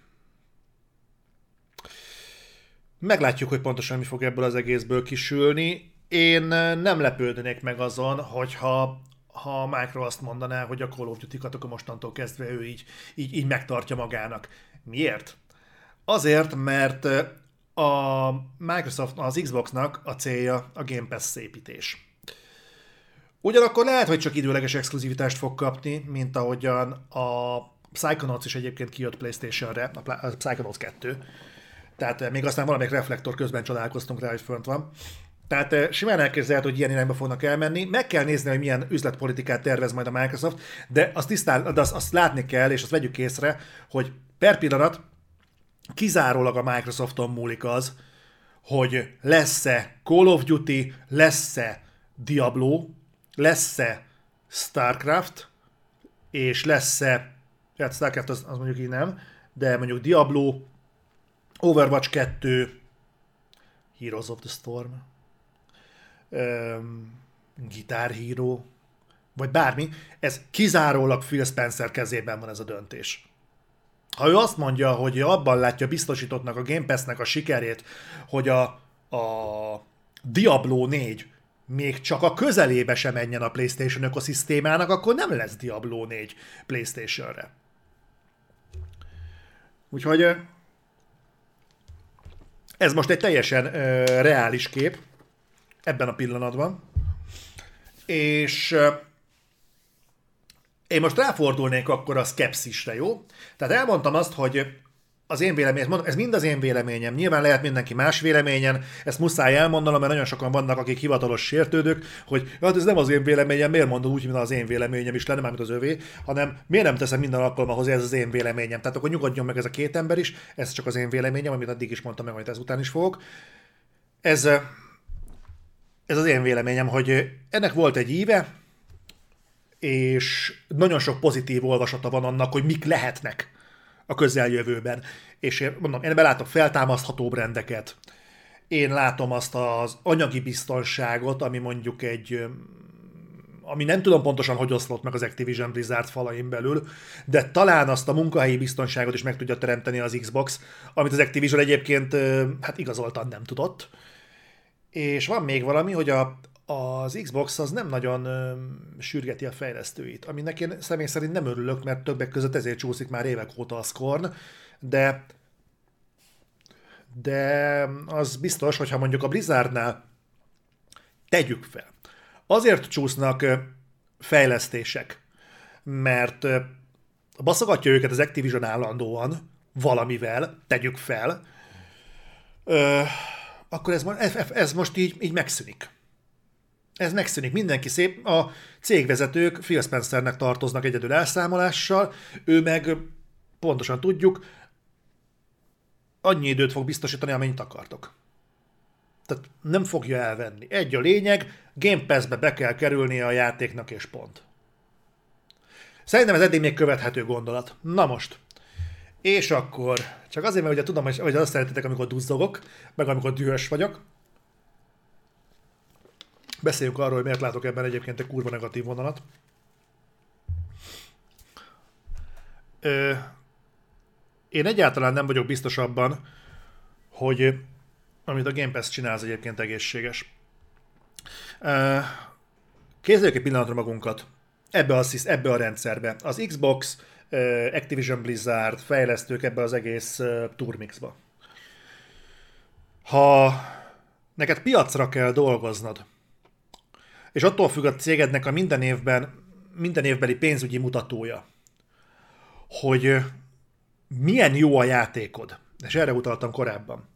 Meglátjuk, hogy pontosan mi fog ebből az egészből kisülni. Én nem lepődnék meg azon, hogyha ha a Micro azt mondaná, hogy a Call of Duty-kat akkor mostantól kezdve ő így, így, így megtartja magának. Miért? Azért, mert a Microsoft, az Xboxnak a célja a Game Pass szépítés. Ugyanakkor lehet, hogy csak időleges exkluzivitást fog kapni, mint ahogyan a Psychonauts is egyébként kijött PlayStation-re, a Psychonauts 2. Tehát még aztán valamelyik reflektor közben csodálkoztunk rá, hogy fönt van. Tehát simán elképzelhető, hogy ilyen irányba fognak elmenni. Meg kell nézni, hogy milyen üzletpolitikát tervez majd a Microsoft, de azt, tisztán, de azt, azt látni kell, és azt vegyük észre, hogy per pillanat kizárólag a Microsofton múlik az, hogy lesz-e Call of Duty, lesz-e Diablo, lesz-e Starcraft, és lesz-e, hát Starcraft az, az mondjuk így nem, de mondjuk Diablo, Overwatch 2, Heroes of the Storm, um, Guitar Hero, vagy bármi, ez kizárólag Phil Spencer kezében van ez a döntés ha ő azt mondja, hogy abban látja biztosítottnak a Game Pass-nek a sikerét, hogy a, a Diablo 4 még csak a közelébe sem menjen a PlayStation ökoszisztémának, akkor nem lesz Diablo 4 PlayStation-re. Úgyhogy ez most egy teljesen uh, reális kép ebben a pillanatban. És uh, én most ráfordulnék akkor a skepszisre, jó? Tehát elmondtam azt, hogy az én véleményem, ez mind az én véleményem. Nyilván lehet mindenki más véleményen, ezt muszáj elmondanom, mert nagyon sokan vannak, akik hivatalos sértődők, hogy hát ez nem az én véleményem, miért mondod úgy, mint az én véleményem is lenne, mint az övé, hanem miért nem teszem minden alkalommal hozzá, ez az én véleményem. Tehát akkor nyugodjon meg ez a két ember is, ez csak az én véleményem, amit addig is mondtam meg, majd ezután is fogok. Ez, ez az én véleményem, hogy ennek volt egy íve, és nagyon sok pozitív olvasata van annak, hogy mik lehetnek a közeljövőben. És én mondom, én belátok feltámasztható rendeket, én látom azt az anyagi biztonságot, ami mondjuk egy ami nem tudom pontosan, hogy oszlott meg az Activision Blizzard falain belül, de talán azt a munkahelyi biztonságot is meg tudja teremteni az Xbox, amit az Activision egyébként hát igazoltan nem tudott. És van még valami, hogy a, az Xbox az nem nagyon ö, sürgeti a fejlesztőit, aminek én személy szerint nem örülök, mert többek között ezért csúszik már évek óta a Scorn, de de az biztos, hogyha mondjuk a Blizzardnál tegyük fel. Azért csúsznak fejlesztések, mert baszogatja őket az Activision állandóan valamivel, tegyük fel, ö, akkor ez, ez, ez most így, így megszűnik ez megszűnik. Mindenki szép. A cégvezetők Phil Spencernek tartoznak egyedül elszámolással, ő meg pontosan tudjuk, annyi időt fog biztosítani, amennyit akartok. Tehát nem fogja elvenni. Egy a lényeg, Game Pass-be be kell kerülnie a játéknak, és pont. Szerintem ez eddig még követhető gondolat. Na most. És akkor, csak azért, mert ugye tudom, hogy azt szeretitek, amikor duzzogok, meg amikor dühös vagyok, Beszéljünk arról, hogy miért látok ebben egyébként egy kurva negatív vonalat. Ö, én egyáltalán nem vagyok biztos abban, hogy amit a Game Pass csinál, az egyébként egészséges. Képzeljük egy pillanatra magunkat ebbe a, ebbe a rendszerbe. Az Xbox, Activision Blizzard, fejlesztők ebbe az egész turmixba. Ha neked piacra kell dolgoznod, és attól függ a cégednek a minden évben, minden évbeli pénzügyi mutatója, hogy milyen jó a játékod. És erre utaltam korábban.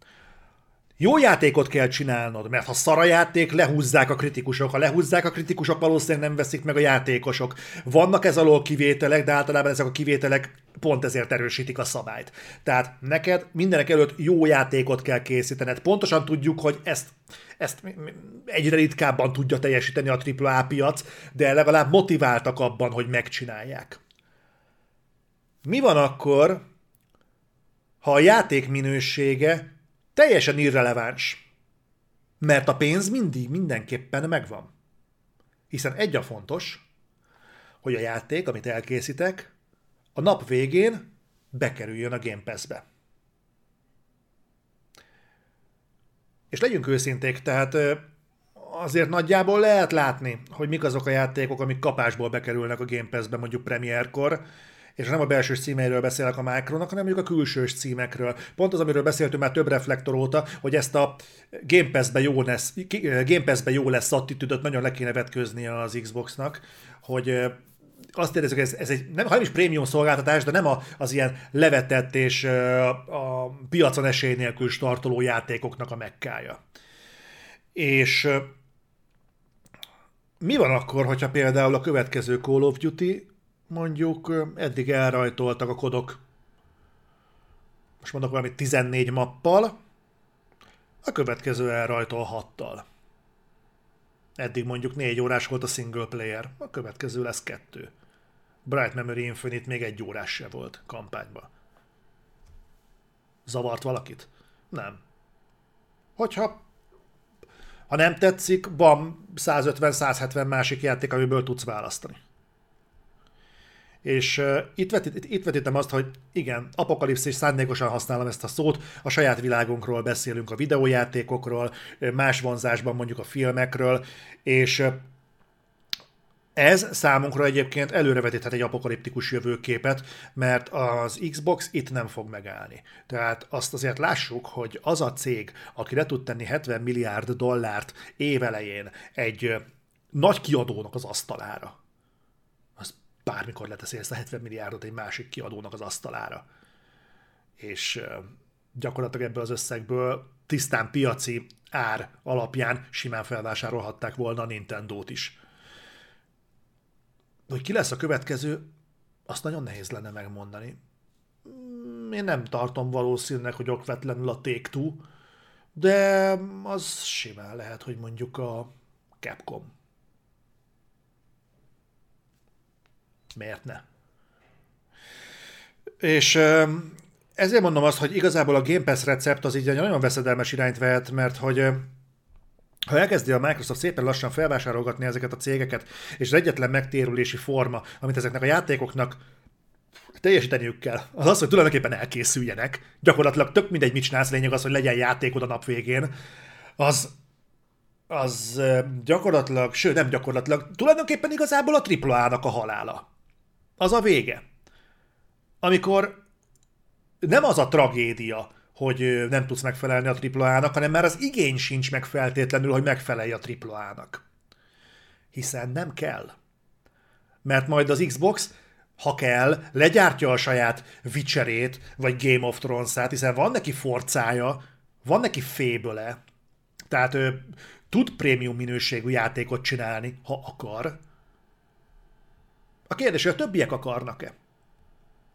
Jó játékot kell csinálnod, mert ha szar a játék, lehúzzák a kritikusok. Ha lehúzzák a kritikusok, valószínűleg nem veszik meg a játékosok. Vannak ez alól kivételek, de általában ezek a kivételek pont ezért erősítik a szabályt. Tehát neked mindenek előtt jó játékot kell készítened. Pontosan tudjuk, hogy ezt, ezt egyre ritkábban tudja teljesíteni a AAA piac, de legalább motiváltak abban, hogy megcsinálják. Mi van akkor, ha a játék minősége teljesen irreleváns. Mert a pénz mindig mindenképpen megvan. Hiszen egy a fontos, hogy a játék, amit elkészítek, a nap végén bekerüljön a Game Pass-be. És legyünk őszinték, tehát azért nagyjából lehet látni, hogy mik azok a játékok, amik kapásból bekerülnek a Game Pass-be mondjuk premierkor, és nem a belső címeiről beszélek a Micronak, hanem mondjuk a külsős címekről. Pont az, amiről beszéltünk már több reflektor óta, hogy ezt a Game Pass-be jó lesz, Game Pass-be jó lesz attitűdöt nagyon le kéne vetközni az Xboxnak, hogy azt érezzük, ez, ez egy, nem, nem is prémium szolgáltatás, de nem a, az ilyen levetett és a piacon esély nélkül startoló játékoknak a mekkája. És mi van akkor, hogyha például a következő Call of Duty mondjuk eddig elrajtoltak a kodok, most mondok valami 14 mappal, a következő elrajtol 6-tal. Eddig mondjuk 4 órás volt a single player, a következő lesz 2. Bright Memory Infinite még egy órás se volt kampányban. Zavart valakit? Nem. Hogyha ha nem tetszik, van 150-170 másik játék, amiből tudsz választani. És uh, itt, vetít, itt vetítem azt, hogy igen, apokalipszis szándékosan használom ezt a szót, a saját világunkról beszélünk, a videójátékokról, más vonzásban mondjuk a filmekről, és ez számunkra egyébként előrevetíthet egy apokaliptikus jövőképet, mert az Xbox itt nem fog megállni. Tehát azt azért lássuk, hogy az a cég, aki le tud tenni 70 milliárd dollárt évelején egy nagy kiadónak az asztalára, bármikor leteszi ezt a 70 milliárdot egy másik kiadónak az asztalára. És gyakorlatilag ebből az összegből tisztán piaci ár alapján simán felvásárolhatták volna a Nintendo-t is hogy ki lesz a következő, azt nagyon nehéz lenne megmondani. Mm, én nem tartom valószínűleg, hogy okvetlenül a Take-Two, de az simán lehet, hogy mondjuk a Capcom. Miért ne? És ezért mondom azt, hogy igazából a Game Pass recept az így egy nagyon veszedelmes irányt vehet, mert hogy ha elkezdi a Microsoft szépen lassan felvásárolgatni ezeket a cégeket, és az egyetlen megtérülési forma, amit ezeknek a játékoknak teljesíteniük kell, az az, hogy tulajdonképpen elkészüljenek. Gyakorlatilag tök mindegy, mit csinálsz, lényeg az, hogy legyen játékod a nap végén. Az, az gyakorlatilag, sőt nem gyakorlatilag, tulajdonképpen igazából a AAA-nak a halála. Az a vége. Amikor nem az a tragédia, hogy nem tudsz megfelelni a AAA-nak, hanem már az igény sincs meg feltétlenül, hogy megfelelj a AAA-nak. Hiszen nem kell. Mert majd az Xbox, ha kell, legyártja a saját Witcherét, vagy Game of Thrones-át, hiszen van neki forcája, van neki féböle, tehát ő tud prémium minőségű játékot csinálni, ha akar. A kérdés, hogy a többiek akarnak-e?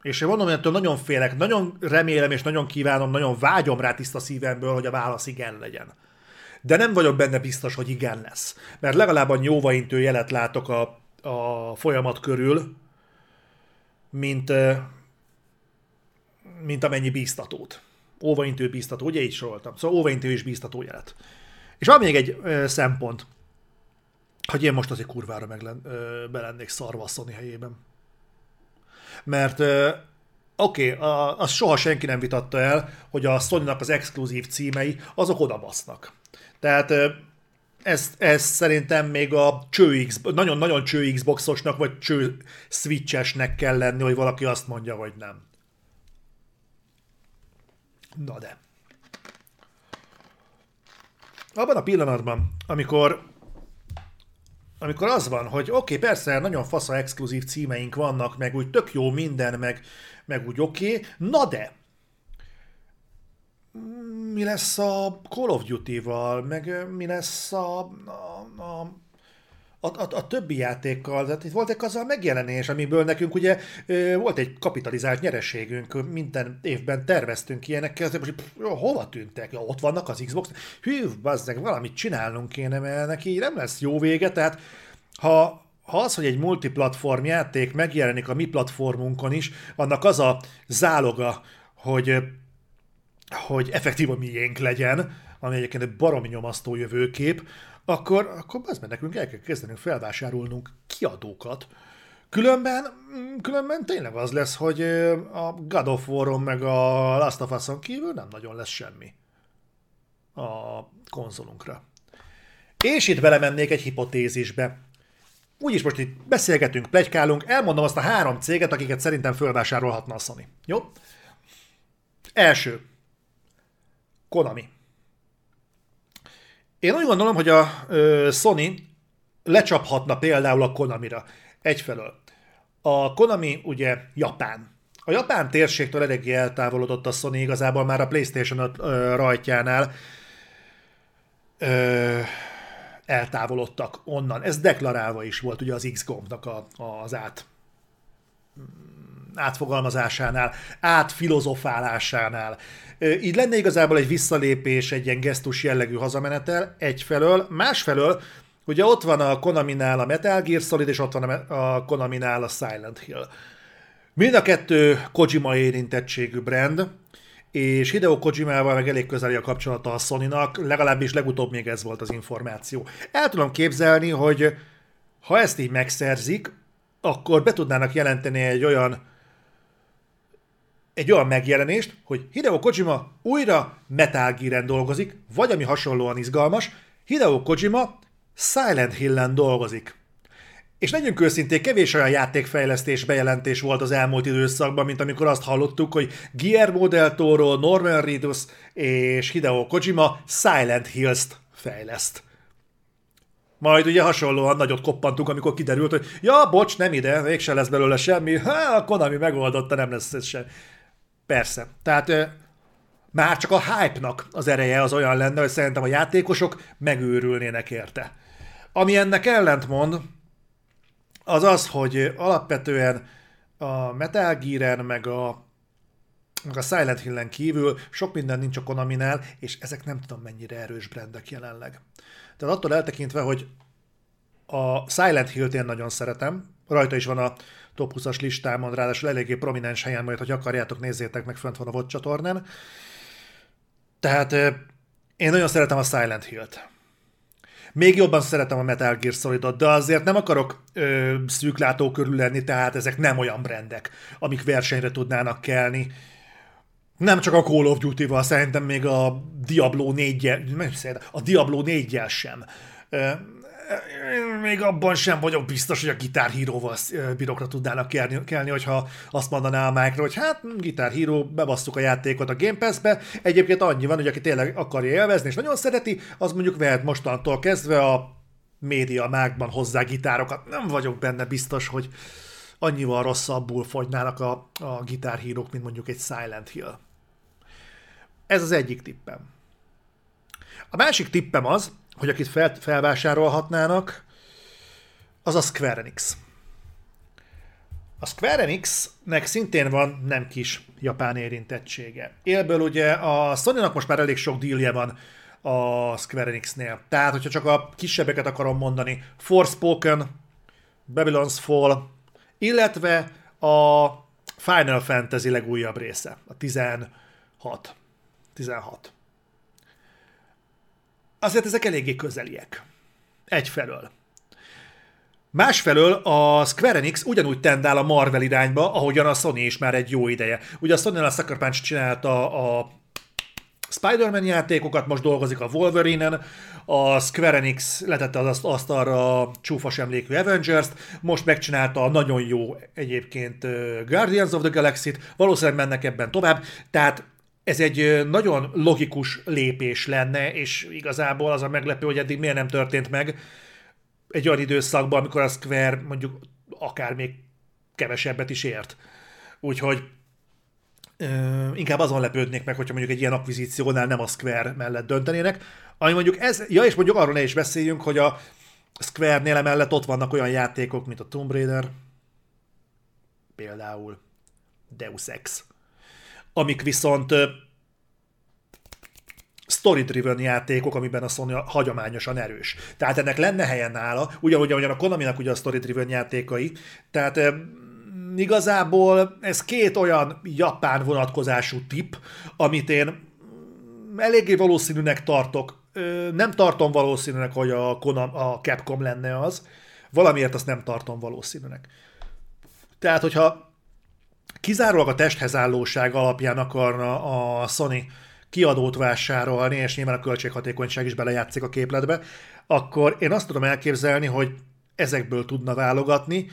És én mondom, hogy ettől nagyon félek, nagyon remélem és nagyon kívánom, nagyon vágyom rá tiszta szívemből, hogy a válasz igen legyen. De nem vagyok benne biztos, hogy igen lesz. Mert legalább a jóvaintő jelet látok a, a folyamat körül, mint, mint amennyi bíztatót. Óvaintő bíztató, ugye így soroltam. Szóval óvaintő és bíztató jelet. És van még egy szempont, hogy én most azért kurvára meg len, ö, belennék szarva helyében mert oké, okay, azt soha senki nem vitatta el, hogy a sony az exkluzív címei, azok odabasznak. Tehát ez, ez szerintem még a cső nagyon-nagyon cső Xboxosnak, vagy cső Switchesnek kell lenni, hogy valaki azt mondja, hogy nem. Na de. Abban a pillanatban, amikor amikor az van, hogy oké, okay, persze, nagyon fasza exkluzív címeink vannak, meg úgy tök jó minden, meg, meg úgy oké, okay, na de, mi lesz a Call of Duty-val, meg mi lesz a, a, a a, a, a többi játékkal, tehát itt volt egy a megjelenés, amiből nekünk ugye volt egy kapitalizált nyereségünk, minden évben terveztünk ilyenekkel, most pff, hova tűntek? Ja, ott vannak az Xbox, hű, bazdeg, valamit csinálnunk kéne, mert neki nem lesz jó vége, tehát ha, ha az, hogy egy multiplatform játék megjelenik a mi platformunkon is, annak az a záloga, hogy, hogy effektív a miénk legyen, ami egyébként egy baromi nyomasztó jövőkép, akkor, akkor az meg nekünk el kell kezdenünk felvásárolnunk kiadókat. Különben, mm, különben tényleg az lesz, hogy a God of War-on meg a Last of Us-on kívül nem nagyon lesz semmi a konzolunkra. És itt belemennék egy hipotézisbe. Úgyis most itt beszélgetünk, plegykálunk, elmondom azt a három céget, akiket szerintem fölvásárolhatna a Sony. Jó? Első. Konami. Én úgy gondolom, hogy a ö, Sony lecsaphatna például a Konamira. Egyfelől. A Konami ugye Japán. A japán térségtől eléggé eltávolodott a Sony igazából már a Playstation rajtjánál. Ö, eltávolodtak onnan. Ez deklarálva is volt ugye az X-gombnak a, az át átfogalmazásánál, átfilozofálásánál. Így lenne igazából egy visszalépés, egy ilyen gesztus jellegű hazamenetel egyfelől, másfelől ugye ott van a Konami-nál a Metal Gear Solid, és ott van a Konami-nál a Silent Hill. Mind a kettő Kojima érintettségű brand, és Hideo Kojimával meg elég közeli a kapcsolata a Sony-nak, legalábbis legutóbb még ez volt az információ. El tudom képzelni, hogy ha ezt így megszerzik, akkor be tudnának jelenteni egy olyan egy olyan megjelenést, hogy Hideo Kojima újra Metal Gear-en dolgozik, vagy ami hasonlóan izgalmas, Hideo Kojima Silent Hill-en dolgozik. És legyünk őszintén, kevés olyan játékfejlesztés bejelentés volt az elmúlt időszakban, mint amikor azt hallottuk, hogy Guillermo del Toro, Norman Reedus és Hideo Kojima Silent Hills-t fejleszt. Majd ugye hasonlóan nagyot koppantunk, amikor kiderült, hogy ja, bocs, nem ide, mégse lesz belőle semmi, ha, a Konami megoldotta, nem lesz ez sem. Persze. Tehát már csak a hype-nak az ereje az olyan lenne, hogy szerintem a játékosok megőrülnének érte. Ami ennek ellentmond, az az, hogy alapvetően a Metal Gear-en, meg a, meg a Silent Hill-en kívül sok minden nincs a Konami-nál, és ezek nem tudom mennyire erős brandek jelenleg. Tehát attól eltekintve, hogy a Silent Hill-t én nagyon szeretem, rajta is van a top 20-as listámon, ráadásul eléggé prominens helyen, majd, hogy akarjátok, nézzétek meg, fönt van a VOD csatornán. Tehát én nagyon szeretem a Silent Hill-t. Még jobban szeretem a Metal Gear Solid-ot, de azért nem akarok ö, szűklátó körül lenni, tehát ezek nem olyan brendek, amik versenyre tudnának kelni. Nem csak a Call of Duty-val, szerintem még a Diablo 4 a Diablo 4 sem még abban sem vagyok biztos, hogy a Guitar Hero-val bírokra tudnának kelni, kelni, hogyha azt mondaná a Mike, hogy hát Guitar Hero, bebasztuk a játékot a Game Pass-be. Egyébként annyi van, hogy aki tényleg akarja élvezni és nagyon szereti, az mondjuk vehet mostantól kezdve a média mágban hozzá gitárokat. Nem vagyok benne biztos, hogy annyival rosszabbul fogynának a, a Guitar hero mint mondjuk egy Silent Hill. Ez az egyik tippem. A másik tippem az, hogy akit fel, felvásárolhatnának, az a Square Enix. A Square Enix-nek szintén van nem kis japán érintettsége. Élből ugye a sony most már elég sok dílje van a Square Enix-nél. Tehát, hogyha csak a kisebbeket akarom mondani, Forspoken, Babylon's Fall, illetve a Final Fantasy legújabb része, a 16. 16 azért ezek eléggé közeliek. Egyfelől. Másfelől a Square Enix ugyanúgy tendál a Marvel irányba, ahogyan a Sony is már egy jó ideje. Ugye a Sony a Sucker Punch csinálta a Spider-Man játékokat, most dolgozik a Wolverine-en, a Square Enix letette az azt arra a csúfas emlékű Avengers-t, most megcsinálta a nagyon jó egyébként Guardians of the Galaxy-t, valószínűleg mennek ebben tovább, tehát ez egy nagyon logikus lépés lenne, és igazából az a meglepő, hogy eddig miért nem történt meg egy olyan időszakban, amikor a Square mondjuk akár még kevesebbet is ért. Úgyhogy ö, inkább azon lepődnék meg, hogyha mondjuk egy ilyen akvizíciónál nem a Square mellett döntenének. Ami mondjuk ez, ja és mondjuk arról ne is beszéljünk, hogy a Square-nél mellett ott vannak olyan játékok, mint a Tomb Raider, például Deus Ex amik viszont story-driven játékok, amiben a Sony hagyományosan erős. Tehát ennek lenne helyen nála, ugyanúgy, ahogyan a Konami-nak ugye a story-driven játékai, tehát igazából ez két olyan japán vonatkozású tip, amit én eléggé valószínűnek tartok. Nem tartom valószínűnek, hogy a, Konam, a Capcom lenne az. Valamiért azt nem tartom valószínűnek. Tehát, hogyha kizárólag a testhez állóság alapján akarna a Sony kiadót vásárolni, és nyilván a költséghatékonyság is belejátszik a képletbe, akkor én azt tudom elképzelni, hogy ezekből tudna válogatni.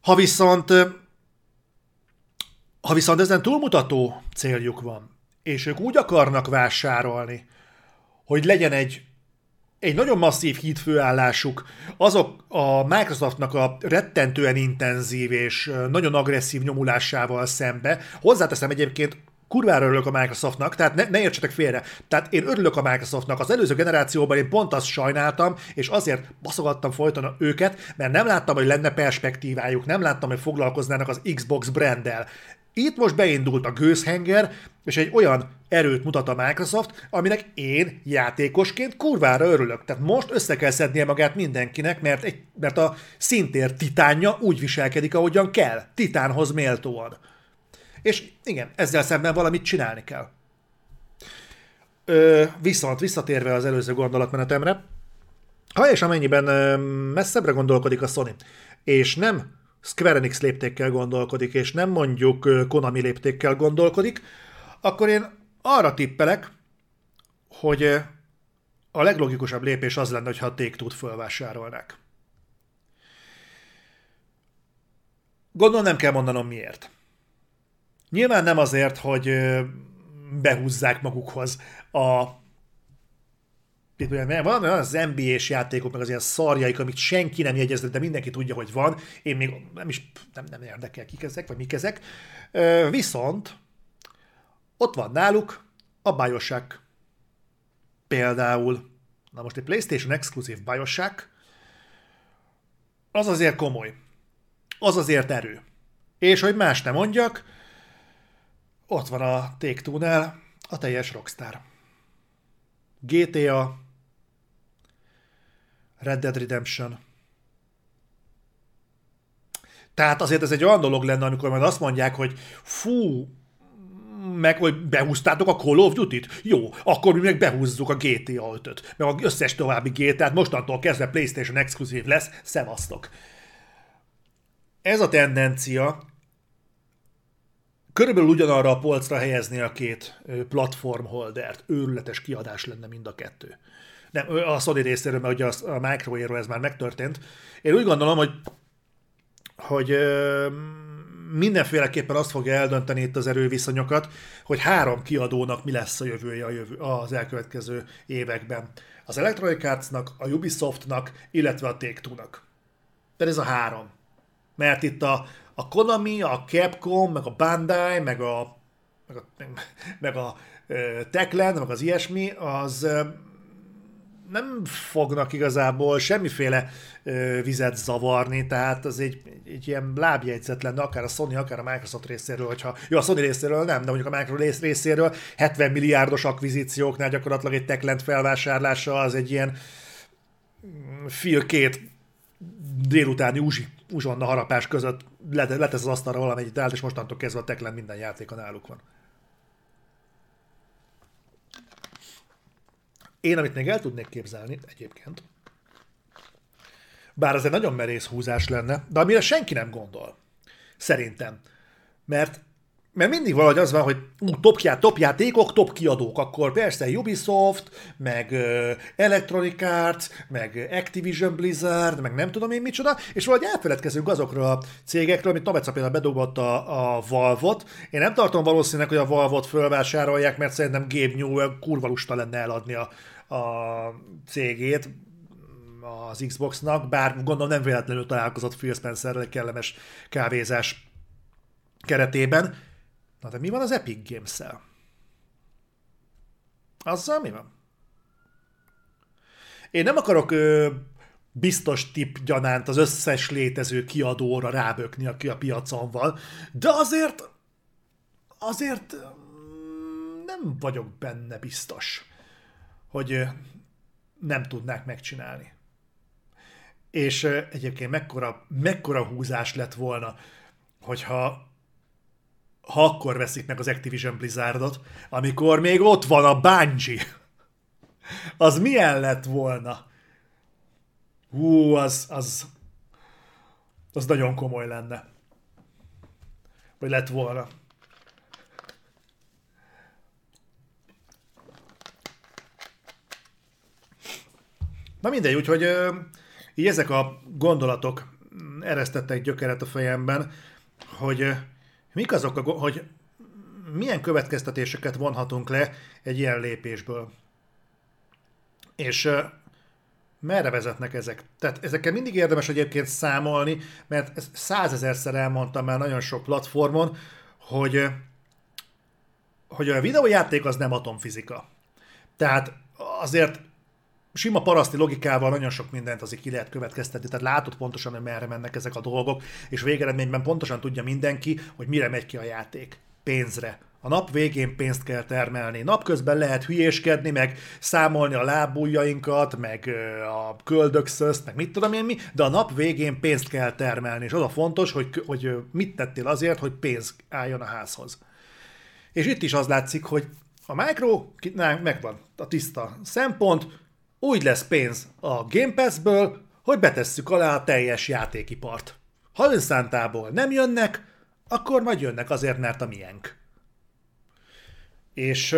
Ha viszont ha viszont ezen túlmutató céljuk van, és ők úgy akarnak vásárolni, hogy legyen egy egy nagyon masszív hídfőállásuk, azok a Microsoftnak a rettentően intenzív és nagyon agresszív nyomulásával szembe. Hozzáteszem egyébként, kurvára örülök a Microsoftnak, tehát ne, ne értsetek félre. Tehát én örülök a Microsoftnak. Az előző generációban én pont azt sajnáltam, és azért baszogattam folyton őket, mert nem láttam, hogy lenne perspektívájuk, nem láttam, hogy foglalkoznának az Xbox branddel. Itt most beindult a gőzhenger, és egy olyan erőt mutat a Microsoft, aminek én játékosként kurvára örülök. Tehát most össze kell szednie magát mindenkinek, mert, egy, mert a szintér titánja úgy viselkedik, ahogyan kell, titánhoz méltóan. És igen, ezzel szemben valamit csinálni kell. Ö, viszont visszatérve az előző gondolatmenetemre, ha és amennyiben messzebbre gondolkodik a Sony, és nem Square Enix léptékkel gondolkodik, és nem mondjuk Konami léptékkel gondolkodik, akkor én arra tippelek, hogy a leglogikusabb lépés az lenne, hogyha a Take-Two-t fölvásárolnák. Gondolom nem kell mondanom miért. Nyilván nem azért, hogy behúzzák magukhoz a van az NBA-s játékok, meg az ilyen szarjaik, amit senki nem jegyezett, de mindenki tudja, hogy van. Én még nem is nem, nem érdekel, kik ezek, vagy mik ezek. Viszont ott van náluk a Bioshock. Például, na most egy PlayStation exkluzív Bioshock, az azért komoly. Az azért erő. És hogy más nem mondjak, ott van a take a teljes Rockstar. GTA, Red Dead Redemption. Tehát azért ez egy olyan dolog lenne, amikor majd azt mondják, hogy fú, meg hogy behúztátok a Call of Duty-t? Jó, akkor mi meg behúzzuk a GTA 5-öt, meg az összes további GTA-t, mostantól kezdve PlayStation exkluzív lesz, szevasztok. Ez a tendencia körülbelül ugyanarra a polcra helyezni a két platform holdert. Őrületes kiadás lenne mind a kettő. Nem, a Sony részéről, mert ugye a micro ez már megtörtént. Én úgy gondolom, hogy, hogy mindenféleképpen azt fogja eldönteni itt az erőviszonyokat, hogy három kiadónak mi lesz a jövője a jövő, az elkövetkező években. Az Electronic Arts-nak, a Ubisoftnak, illetve a Take-Two-nak. Tehát ez a három. Mert itt a, a Konami, a Capcom, meg a Bandai, meg a, meg a, meg a Techland, meg az ilyesmi, az nem fognak igazából semmiféle ö, vizet zavarni, tehát az egy, egy ilyen lábjegyzet lenne, akár a Sony, akár a Microsoft részéről, hogyha, jó, a Sony részéről nem, de mondjuk a Microsoft részéről 70 milliárdos akvizícióknál gyakorlatilag egy Techland felvásárlása az egy ilyen mm, fél-két délutáni uzsi, uzsonna harapás között letesz az asztalra valamelyik állt, és mostantól kezdve a Techland minden játéka náluk van. Én, amit még el tudnék képzelni egyébként, bár ez egy nagyon merész húzás lenne, de amire senki nem gondol. Szerintem. Mert mert mindig valahogy az van, hogy ú, top, já, top játékok, top kiadók, akkor persze Ubisoft, meg uh, Electronic Arts, meg Activision Blizzard, meg nem tudom én micsoda, és valahogy elfeledkezünk azokról a cégekről, amit Noveca például bedobott a, a Valve-ot. Én nem tartom valószínűleg, hogy a Valve-ot fölvásárolják, mert szerintem Gabe Newell kurva lusta lenne eladni a, a cégét, az Xboxnak, bár gondolom nem véletlenül találkozott Phil Spencerrel egy kellemes kávézás keretében. Na de mi van az Epic Games-szel? Azzal mi van? Én nem akarok ö, biztos tip gyanánt az összes létező kiadóra rábökni, aki a piacon van, de azért azért nem vagyok benne biztos, hogy nem tudnák megcsinálni. És egyébként mekkora, mekkora húzás lett volna, hogyha ha akkor veszik meg az Activision Blizzardot, amikor még ott van a Bungie. Az milyen lett volna? Hú, az, az, az nagyon komoly lenne. Vagy lett volna. Na mindegy, úgyhogy így ezek a gondolatok eresztettek gyökeret a fejemben, hogy Mik azok, a, hogy milyen következtetéseket vonhatunk le egy ilyen lépésből? És merre vezetnek ezek? Tehát ezekkel mindig érdemes egyébként számolni, mert ezt százezerszer elmondtam már nagyon sok platformon, hogy, hogy a videójáték az nem atomfizika. Tehát azért sima paraszti logikával nagyon sok mindent azért ki lehet következtetni, tehát látod pontosan, hogy merre mennek ezek a dolgok, és végeredményben pontosan tudja mindenki, hogy mire megy ki a játék. Pénzre. A nap végén pénzt kell termelni. Napközben lehet hülyéskedni, meg számolni a lábujjainkat, meg a köldökszözt, meg mit tudom én mi, de a nap végén pénzt kell termelni, és az a fontos, hogy, hogy mit tettél azért, hogy pénz álljon a házhoz. És itt is az látszik, hogy a Micro megvan a tiszta szempont, úgy lesz pénz a Game Pass-ből, hogy betesszük alá a teljes játékipart. Ha önszántából nem jönnek, akkor majd jönnek azért, mert a miénk. És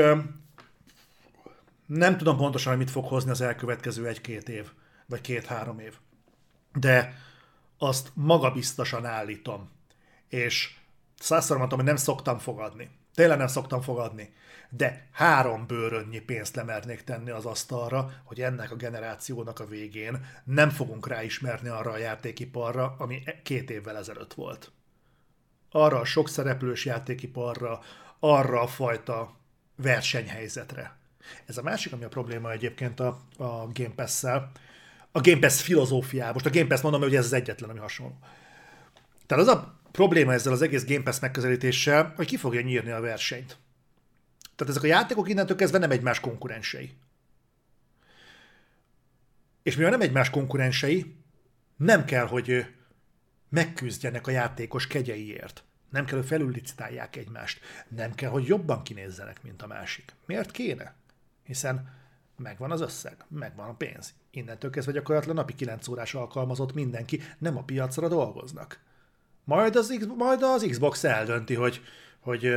nem tudom pontosan, mit fog hozni az elkövetkező egy-két év, vagy két-három év. De azt magabiztosan állítom. És százszor mondtam, hogy nem szoktam fogadni. Tényleg nem szoktam fogadni. De három bőrönnyi pénzt lemernék tenni az asztalra, hogy ennek a generációnak a végén nem fogunk ráismerni arra a játékiparra, ami két évvel ezelőtt volt. Arra a sok szereplős játékiparra, arra a fajta versenyhelyzetre. Ez a másik, ami a probléma egyébként a, a Game Pass-szel. A Game Pass filozófiá. Most a Game Pass mondom, hogy ez az egyetlen, ami hasonló. Tehát az a probléma ezzel az egész Game Pass megközelítéssel, hogy ki fogja nyírni a versenyt. Tehát ezek a játékok innentől kezdve nem egymás konkurensei. És mivel nem egymás konkurensei, nem kell, hogy megküzdjenek a játékos kegyeiért. Nem kell, hogy felüllicitálják egymást. Nem kell, hogy jobban kinézzenek, mint a másik. Miért kéne? Hiszen megvan az összeg, megvan a pénz. Innentől kezdve gyakorlatilag napi 9 órás alkalmazott mindenki, nem a piacra dolgoznak. Majd az, majd az Xbox eldönti, hogy, hogy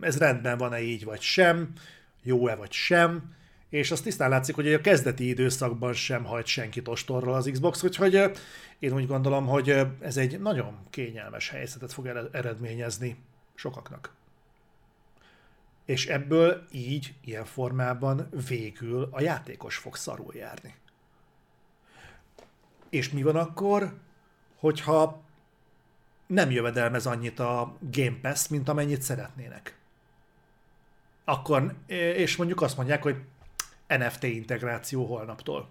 ez rendben van-e így vagy sem, jó-e vagy sem, és azt tisztán látszik, hogy a kezdeti időszakban sem hajt senki ostorral az Xbox, úgyhogy én úgy gondolom, hogy ez egy nagyon kényelmes helyzetet fog eredményezni sokaknak. És ebből így, ilyen formában végül a játékos fog szarul járni. És mi van akkor, hogyha nem jövedelmez annyit a Game Pass, mint amennyit szeretnének? Akkor, és mondjuk azt mondják, hogy NFT integráció holnaptól.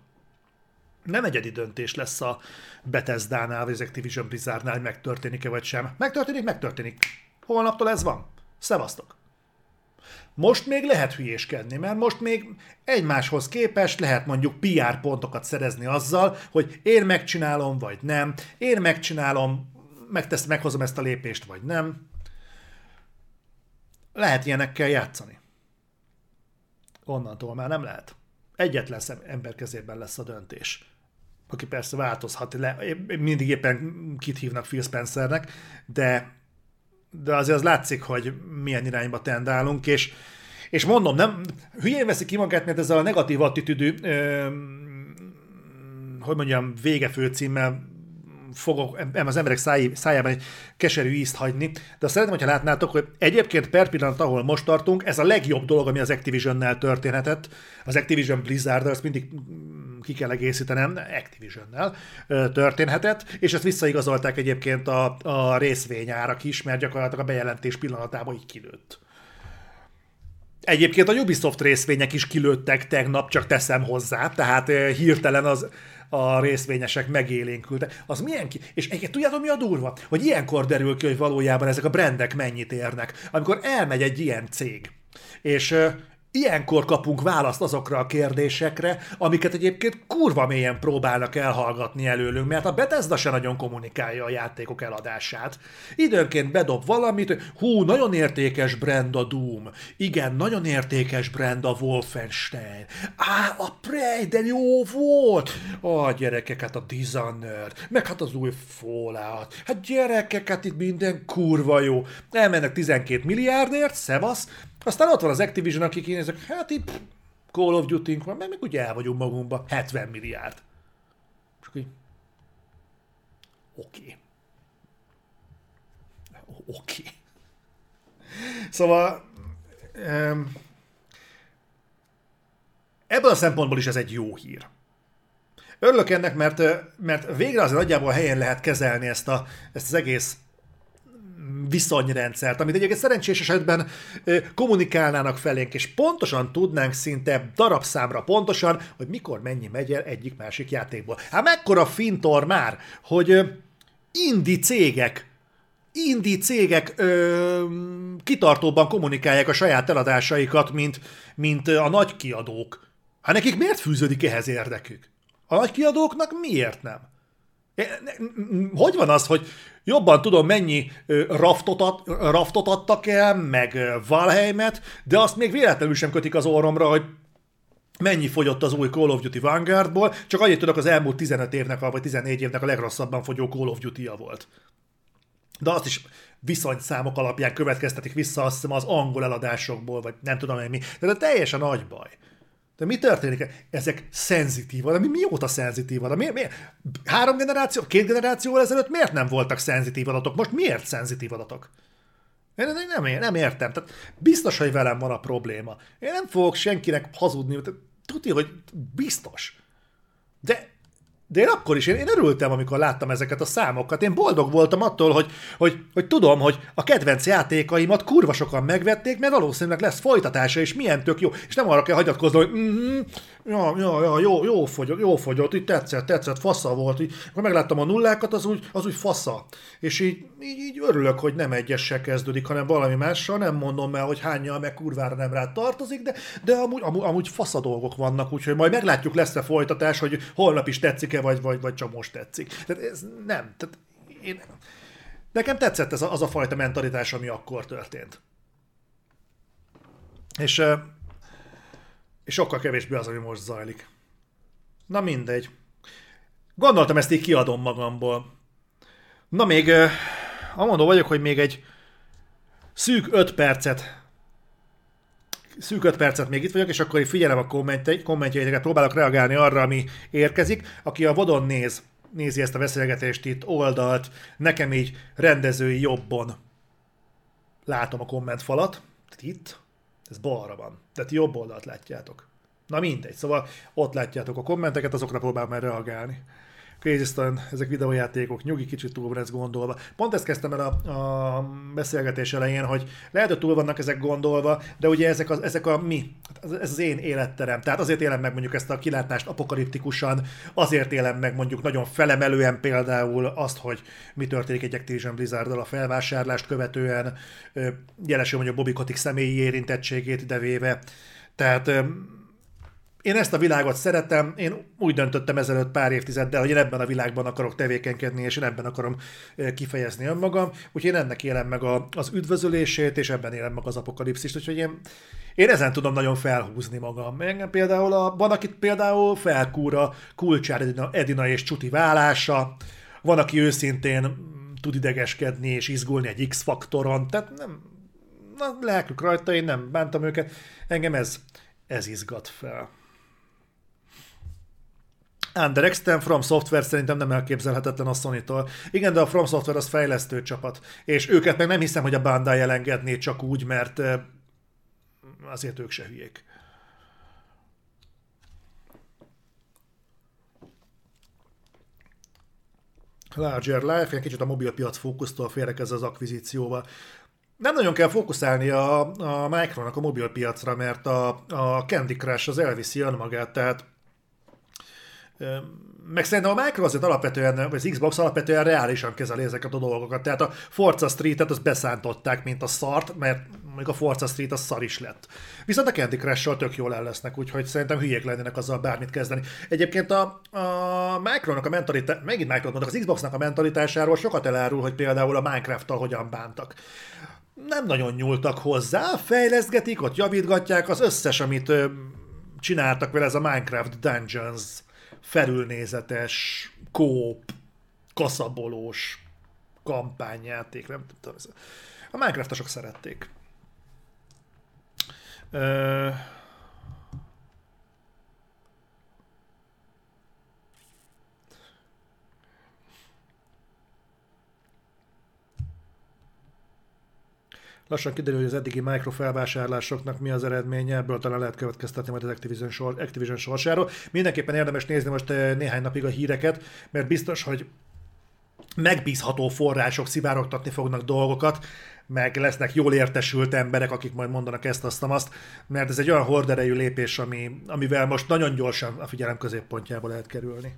Nem egyedi döntés lesz a Bethesda-nál, vagy az Activision Blizzardnál, hogy megtörténik-e vagy sem. Megtörténik, megtörténik. Holnaptól ez van. Szevasztok! Most még lehet hülyéskedni, mert most még egymáshoz képest lehet mondjuk PR pontokat szerezni azzal, hogy én megcsinálom, vagy nem, én megcsinálom, megtesz, meghozom ezt a lépést, vagy nem. Lehet ilyenekkel játszani. Onnantól már nem lehet. Egyetlen szem, ember kezében lesz a döntés. Aki persze változhat, le, mindig éppen kit hívnak Phil Spencernek, de, de azért az látszik, hogy milyen irányba tendálunk, és, és mondom, nem, hülyén veszik ki magát, mert ezzel a negatív attitűdű, hogy mondjam, vége főcímmel fogok az emberek száj, szájában egy keserű ízt hagyni, de azt szeretném, hogyha látnátok, hogy egyébként per pillanat, ahol most tartunk, ez a legjobb dolog, ami az Activision-nel történhetett. Az Activision Blizzard, azt mindig ki kell egészítenem, Activision-nel történhetett, és ezt visszaigazolták egyébként a, a részvényárak is, mert gyakorlatilag a bejelentés pillanatában így kilőtt. Egyébként a Ubisoft részvények is kilőttek tegnap, csak teszem hozzá, tehát hirtelen az a részvényesek megélénkültek. Az milyen ki? És egyébként tudjátok mi a durva? Hogy ilyenkor derül ki, hogy valójában ezek a brendek mennyit érnek. Amikor elmegy egy ilyen cég, és Ilyenkor kapunk választ azokra a kérdésekre, amiket egyébként kurva mélyen próbálnak elhallgatni előlünk, mert a Bethesda se nagyon kommunikálja a játékok eladását. Időnként bedob valamit, hú, nagyon értékes brand a Doom, igen, nagyon értékes brand a Wolfenstein, á, a Prey, de jó volt, a gyerekeket a Dishonored, meg hát az új Fallout, hát gyerekeket itt minden kurva jó, elmennek 12 milliárdért, szevasz, aztán ott van az Activision, akik én ezek, hát itt Call of duty van, meg, meg ugye el vagyunk magunkba, 70 milliárd. Csak így, oké. Okay. Oké. Okay. Szóval um, ebből a szempontból is ez egy jó hír. Örülök ennek, mert, mert végre azért nagyjából helyen lehet kezelni ezt, a, ezt az egész viszonyrendszert, amit egyébként szerencsés esetben kommunikálnának felénk, és pontosan tudnánk szinte darabszámra pontosan, hogy mikor mennyi megy el egyik-másik játékból. Hát mekkora fintor már, hogy indi cégek indi cégek ö, kitartóban kommunikálják a saját eladásaikat, mint, mint a nagy kiadók. Hát nekik miért fűződik ehhez érdekük? A nagy kiadóknak miért nem? Hogy van az, hogy jobban tudom, mennyi raftot, ad, raftot adtak el, meg Valheimet, de azt még véletlenül sem kötik az orromra, hogy mennyi fogyott az új Call of Duty Vanguardból, csak annyit tudok, az elmúlt 15 évnek, vagy 14 évnek a legrosszabban fogyó Call of Duty-ja volt. De azt is viszonyszámok alapján következtetik vissza, azt hiszem, az angol eladásokból, vagy nem tudom én mi. De ez teljesen nagy baj. De mi történik? Ezek szenzitív, de mi mióta szenzitív adat? Miért, miért? Három generáció, két generációval ezelőtt miért nem voltak szenzitív adatok? Most miért szenzitív adatok? Én nem, nem értem. Tehát biztos, hogy velem van a probléma. Én nem fogok senkinek hazudni. Tudja, hogy biztos. De de én akkor is, én, én örültem, amikor láttam ezeket a számokat. Én boldog voltam attól, hogy, hogy, hogy tudom, hogy a kedvenc játékaimat kurva sokan megvették, mert valószínűleg lesz folytatása, és milyen tök jó. És nem arra kell hagyatkozni, hogy mm-hmm, ja, ja, ja, jó, jó fogyott, jó fogyott, így tetszett, tetszett, fasza volt. Így, akkor megláttam a nullákat, az úgy, az úgy fasza. És így, így, így örülök, hogy nem egyessel kezdődik, hanem valami mással. Nem mondom el, hogy hányal meg kurvára nem rá tartozik, de, de amúgy, amúgy, amúgy fasza dolgok vannak, úgyhogy majd meglátjuk, lesz-e folytatás, hogy holnap is tetszik-e, vagy, vagy, vagy csak most tetszik. Tehát ez nem. Tehát én, nekem tetszett ez a, az a fajta mentalitás, ami akkor történt. És és sokkal kevésbé az, ami most zajlik. Na mindegy. Gondoltam, ezt így kiadom magamból. Na még, amondó vagyok, hogy még egy szűk 5 percet szűk 5 percet még itt vagyok, és akkor figyelem a kommentjeiteket, próbálok reagálni arra, ami érkezik. Aki a vodon néz, nézi ezt a beszélgetést itt oldalt, nekem így rendezői jobbon látom a kommentfalat, itt, ez balra van. Tehát jobb oldalt látjátok. Na mindegy, szóval ott látjátok a kommenteket, azokra próbálom már reagálni. Crazy Stone, ezek videójátékok, nyugi kicsit túl van ez gondolva. Pont ezt kezdtem el a, a beszélgetés elején, hogy lehet, hogy túl vannak ezek gondolva, de ugye ezek, az, ezek a mi, ez az én életterem. Tehát azért élem meg mondjuk ezt a kilátást apokaliptikusan, azért élem meg mondjuk nagyon felemelően például azt, hogy mi történik egy Activision blizzard a felvásárlást követően, jelesül mondjuk Bobby Kotick személyi érintettségét idevéve. Tehát én ezt a világot szeretem, én úgy döntöttem ezelőtt pár évtizeddel, hogy én ebben a világban akarok tevékenykedni, és én ebben akarom kifejezni önmagam, úgyhogy én ennek élem meg a, az üdvözölését, és ebben élem meg az apokalipszist, úgyhogy én, én ezen tudom nagyon felhúzni magam. Engem például a, van, akit például felkúra Kulcsár Edina, Edina és Csuti vállása, van, aki őszintén tud idegeskedni és izgulni egy X-faktoron, tehát nem, na, lelkük rajta, én nem bántam őket, engem ez, ez izgat fel. Under Extend From Software szerintem nem elképzelhetetlen a Sony-tól. Igen, de a From Software az fejlesztő csapat, és őket meg nem hiszem, hogy a Bandai elengedné csak úgy, mert azért ők se hülyék. Larger Life, egy kicsit a mobilpiac fókusztól félrekezz az akvizícióval. Nem nagyon kell fókuszálni a, a Micronak a mobilpiacra, mert a, a Candy Crush az elviszi önmagát, tehát meg szerintem a Micro azért alapvetően, vagy az Xbox alapvetően reálisan kezeli ezeket a dolgokat. Tehát a Forza Street-et azt beszántották, mint a szart, mert még a Forza Street az szar is lett. Viszont a Candy crush tök jól el lesznek, úgyhogy szerintem hülyék lennének azzal bármit kezdeni. Egyébként a, a Micronak a mentalitás, megint Micro mondok, az Xboxnak a mentalitásáról sokat elárul, hogy például a Minecraft-tal hogyan bántak nem nagyon nyúltak hozzá, fejleszgetik, ott javítgatják, az összes, amit ö, csináltak vele, ez a Minecraft Dungeons felülnézetes, kóp, kaszabolós kampányjáték, nem tudom. A Minecraftosok szerették. Ö... Lassan kiderül, hogy az eddigi mikrofelvásárlásoknak mi az eredménye, ebből talán lehet következtetni majd az Activision, sor, Activision sorsáról. Mindenképpen érdemes nézni most eh, néhány napig a híreket, mert biztos, hogy megbízható források szivárogtatni fognak dolgokat, meg lesznek jól értesült emberek, akik majd mondanak ezt, azt, azt, mert ez egy olyan horderejű lépés, ami, amivel most nagyon gyorsan a figyelem középpontjába lehet kerülni.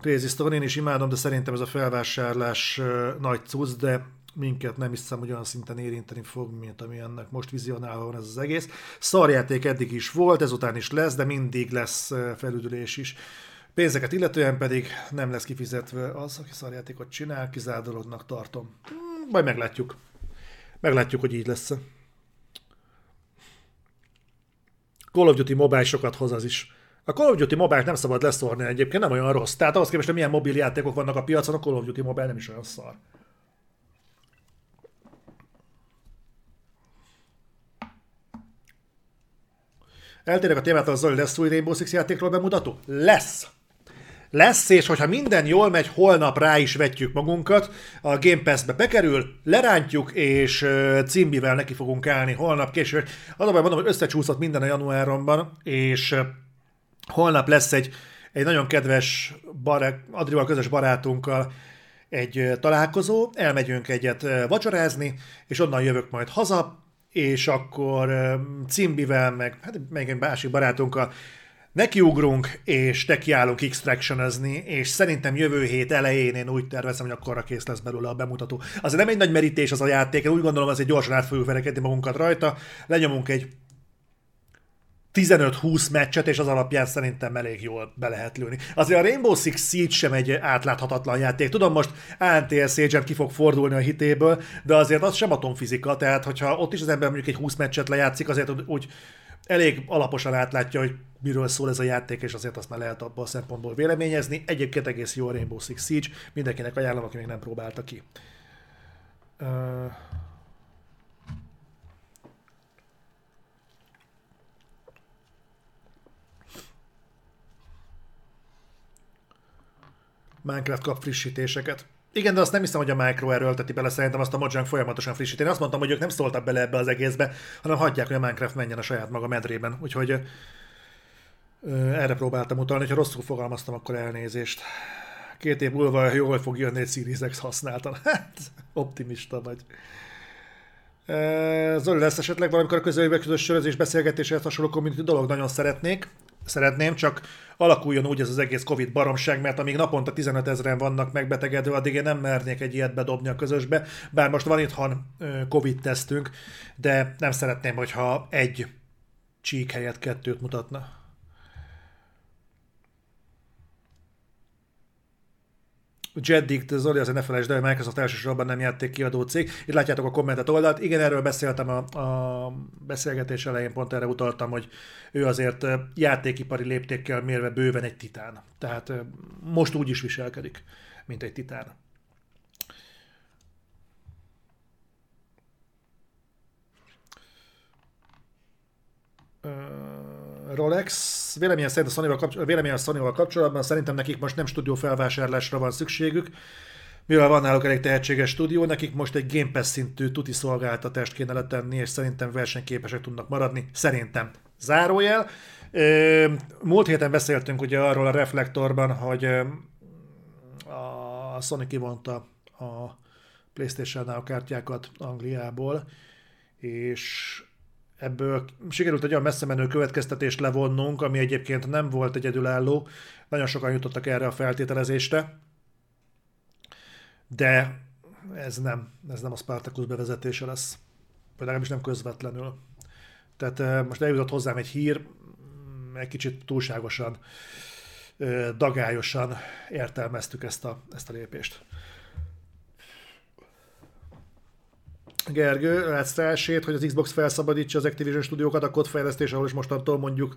Crazy Stone, én is imádom, de szerintem ez a felvásárlás uh, nagy cucc, de minket nem hiszem, hogy olyan szinten érinteni fog, mint ami ennek most vizionálva van ez az egész. Szarjáték eddig is volt, ezután is lesz, de mindig lesz felüdülés is. Pénzeket illetően pedig nem lesz kifizetve az, aki szarjátékot csinál, kizárt dolognak tartom. Hmm, majd meglátjuk. Meglátjuk, hogy így lesz. Call of Duty Mobile sokat hoz az is. A Call of Duty Mobile nem szabad leszórni egyébként, nem olyan rossz. Tehát ahhoz képest, hogy milyen mobil játékok vannak a piacon, a Call of Duty Mobile nem is olyan szar. Eltérek a témától, az Zoli lesz új Rainbow Six játékról bemutató? Lesz! Lesz, és hogyha minden jól megy, holnap rá is vetjük magunkat, a Game Pass-be bekerül, lerántjuk, és cimbivel neki fogunk állni holnap később. Az a baj, mondom, hogy összecsúszott minden a januáromban, és holnap lesz egy, egy nagyon kedves barát, Adrival közös barátunkkal egy találkozó, elmegyünk egyet vacsorázni, és onnan jövök majd haza, és akkor Cimbivel, meg hát még egy másik barátunkkal nekiugrunk, és nekiállunk extractionezni, és szerintem jövő hét elején én úgy tervezem, hogy akkorra kész lesz belőle a bemutató. Azért nem egy nagy merítés az a játék, én úgy gondolom, hogy gyorsan át fogjuk verekedni magunkat rajta, lenyomunk egy 15-20 meccset, és az alapján szerintem elég jól be lehet lőni. Azért a Rainbow Six Siege sem egy átláthatatlan játék. Tudom, most ANTS Agent ki fog fordulni a hitéből, de azért az sem atomfizika, tehát hogyha ott is az ember mondjuk egy 20 meccset lejátszik, azért úgy elég alaposan átlátja, hogy miről szól ez a játék, és azért azt már lehet abból a szempontból véleményezni. Egyébként egész jó a Rainbow Six Siege, mindenkinek ajánlom, aki még nem próbálta ki. Uh... Minecraft kap frissítéseket. Igen, de azt nem hiszem, hogy a Micro erőlteti bele, szerintem azt a Mojang folyamatosan frissít. Én azt mondtam, hogy ők nem szóltak bele ebbe az egészbe, hanem hagyják, hogy a Minecraft menjen a saját maga medrében. Úgyhogy ö, erre próbáltam utalni, ha rosszul fogalmaztam, akkor elnézést. Két év múlva jól fog jönni egy Series X használtan. [LAUGHS] Hát, optimista vagy. Zoli lesz esetleg valamikor a közeljövő közös sörözés beszélgetéshez hasonló community dolog, nagyon szeretnék szeretném, csak alakuljon úgy ez az egész Covid baromság, mert amíg naponta 15 ezeren vannak megbetegedve, addig én nem mernék egy ilyet bedobni a közösbe, bár most van itthon Covid tesztünk, de nem szeretném, hogyha egy csík helyett kettőt mutatna. Jeddig, Zoli, azért ne felejtsd el, hogy Microsoft elsősorban nem játék kiadó cég. Itt látjátok a kommentet oldalt. Igen, erről beszéltem a, a beszélgetés elején, pont erre utaltam, hogy ő azért játékipari léptékkel mérve bőven egy titán. Tehát most úgy is viselkedik, mint egy titán. Rolex véleményem szerint a Sony-val, kapcsol- véleményem a Sony-val kapcsolatban szerintem nekik most nem stúdió felvásárlásra van szükségük, mivel van náluk elég tehetséges stúdió, nekik most egy Game Pass szintű tuti szolgáltatást kéne letenni, és szerintem versenyképesek tudnak maradni. Szerintem. Zárójel. Múlt héten beszéltünk ugye arról a reflektorban, hogy a Sony kivonta a PlayStation-nál a kártyákat Angliából, és ebből sikerült egy olyan messze menő következtetést levonnunk, ami egyébként nem volt egyedülálló. Nagyon sokan jutottak erre a feltételezésre. De ez nem, ez nem a Spartacus bevezetése lesz. Vagy legalábbis nem közvetlenül. Tehát eh, most eljutott hozzám egy hír, mm, egy kicsit túlságosan, dagályosan értelmeztük ezt a, ezt a lépést. Gergő, látsz rá esélyt, hogy az Xbox felszabadítsa az Activision stúdiókat a kodfejlesztés, ahol is mostantól mondjuk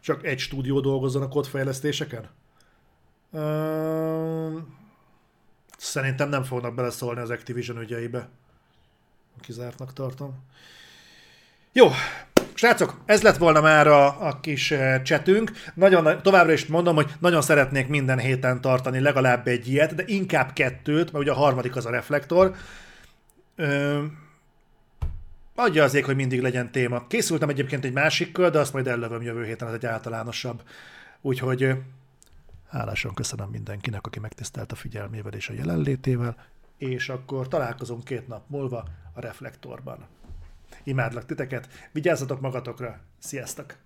csak egy stúdió dolgozzon a kodfejlesztéseken? Uh, szerintem nem fognak beleszólni az Activision ügyeibe. Kizártnak tartom. Jó, Srácok, ez lett volna már a, a kis csetünk. Nagyon, továbbra is mondom, hogy nagyon szeretnék minden héten tartani legalább egy ilyet, de inkább kettőt, mert ugye a harmadik az a reflektor. Adja azért, hogy mindig legyen téma. Készültem egyébként egy másikkal, de azt majd ellövöm jövő héten, ez egy általánosabb. Úgyhogy hálásan köszönöm mindenkinek, aki megtisztelt a figyelmével és a jelenlétével, és akkor találkozunk két nap múlva a reflektorban. Imádlak titeket, vigyázzatok magatokra, sziasztok!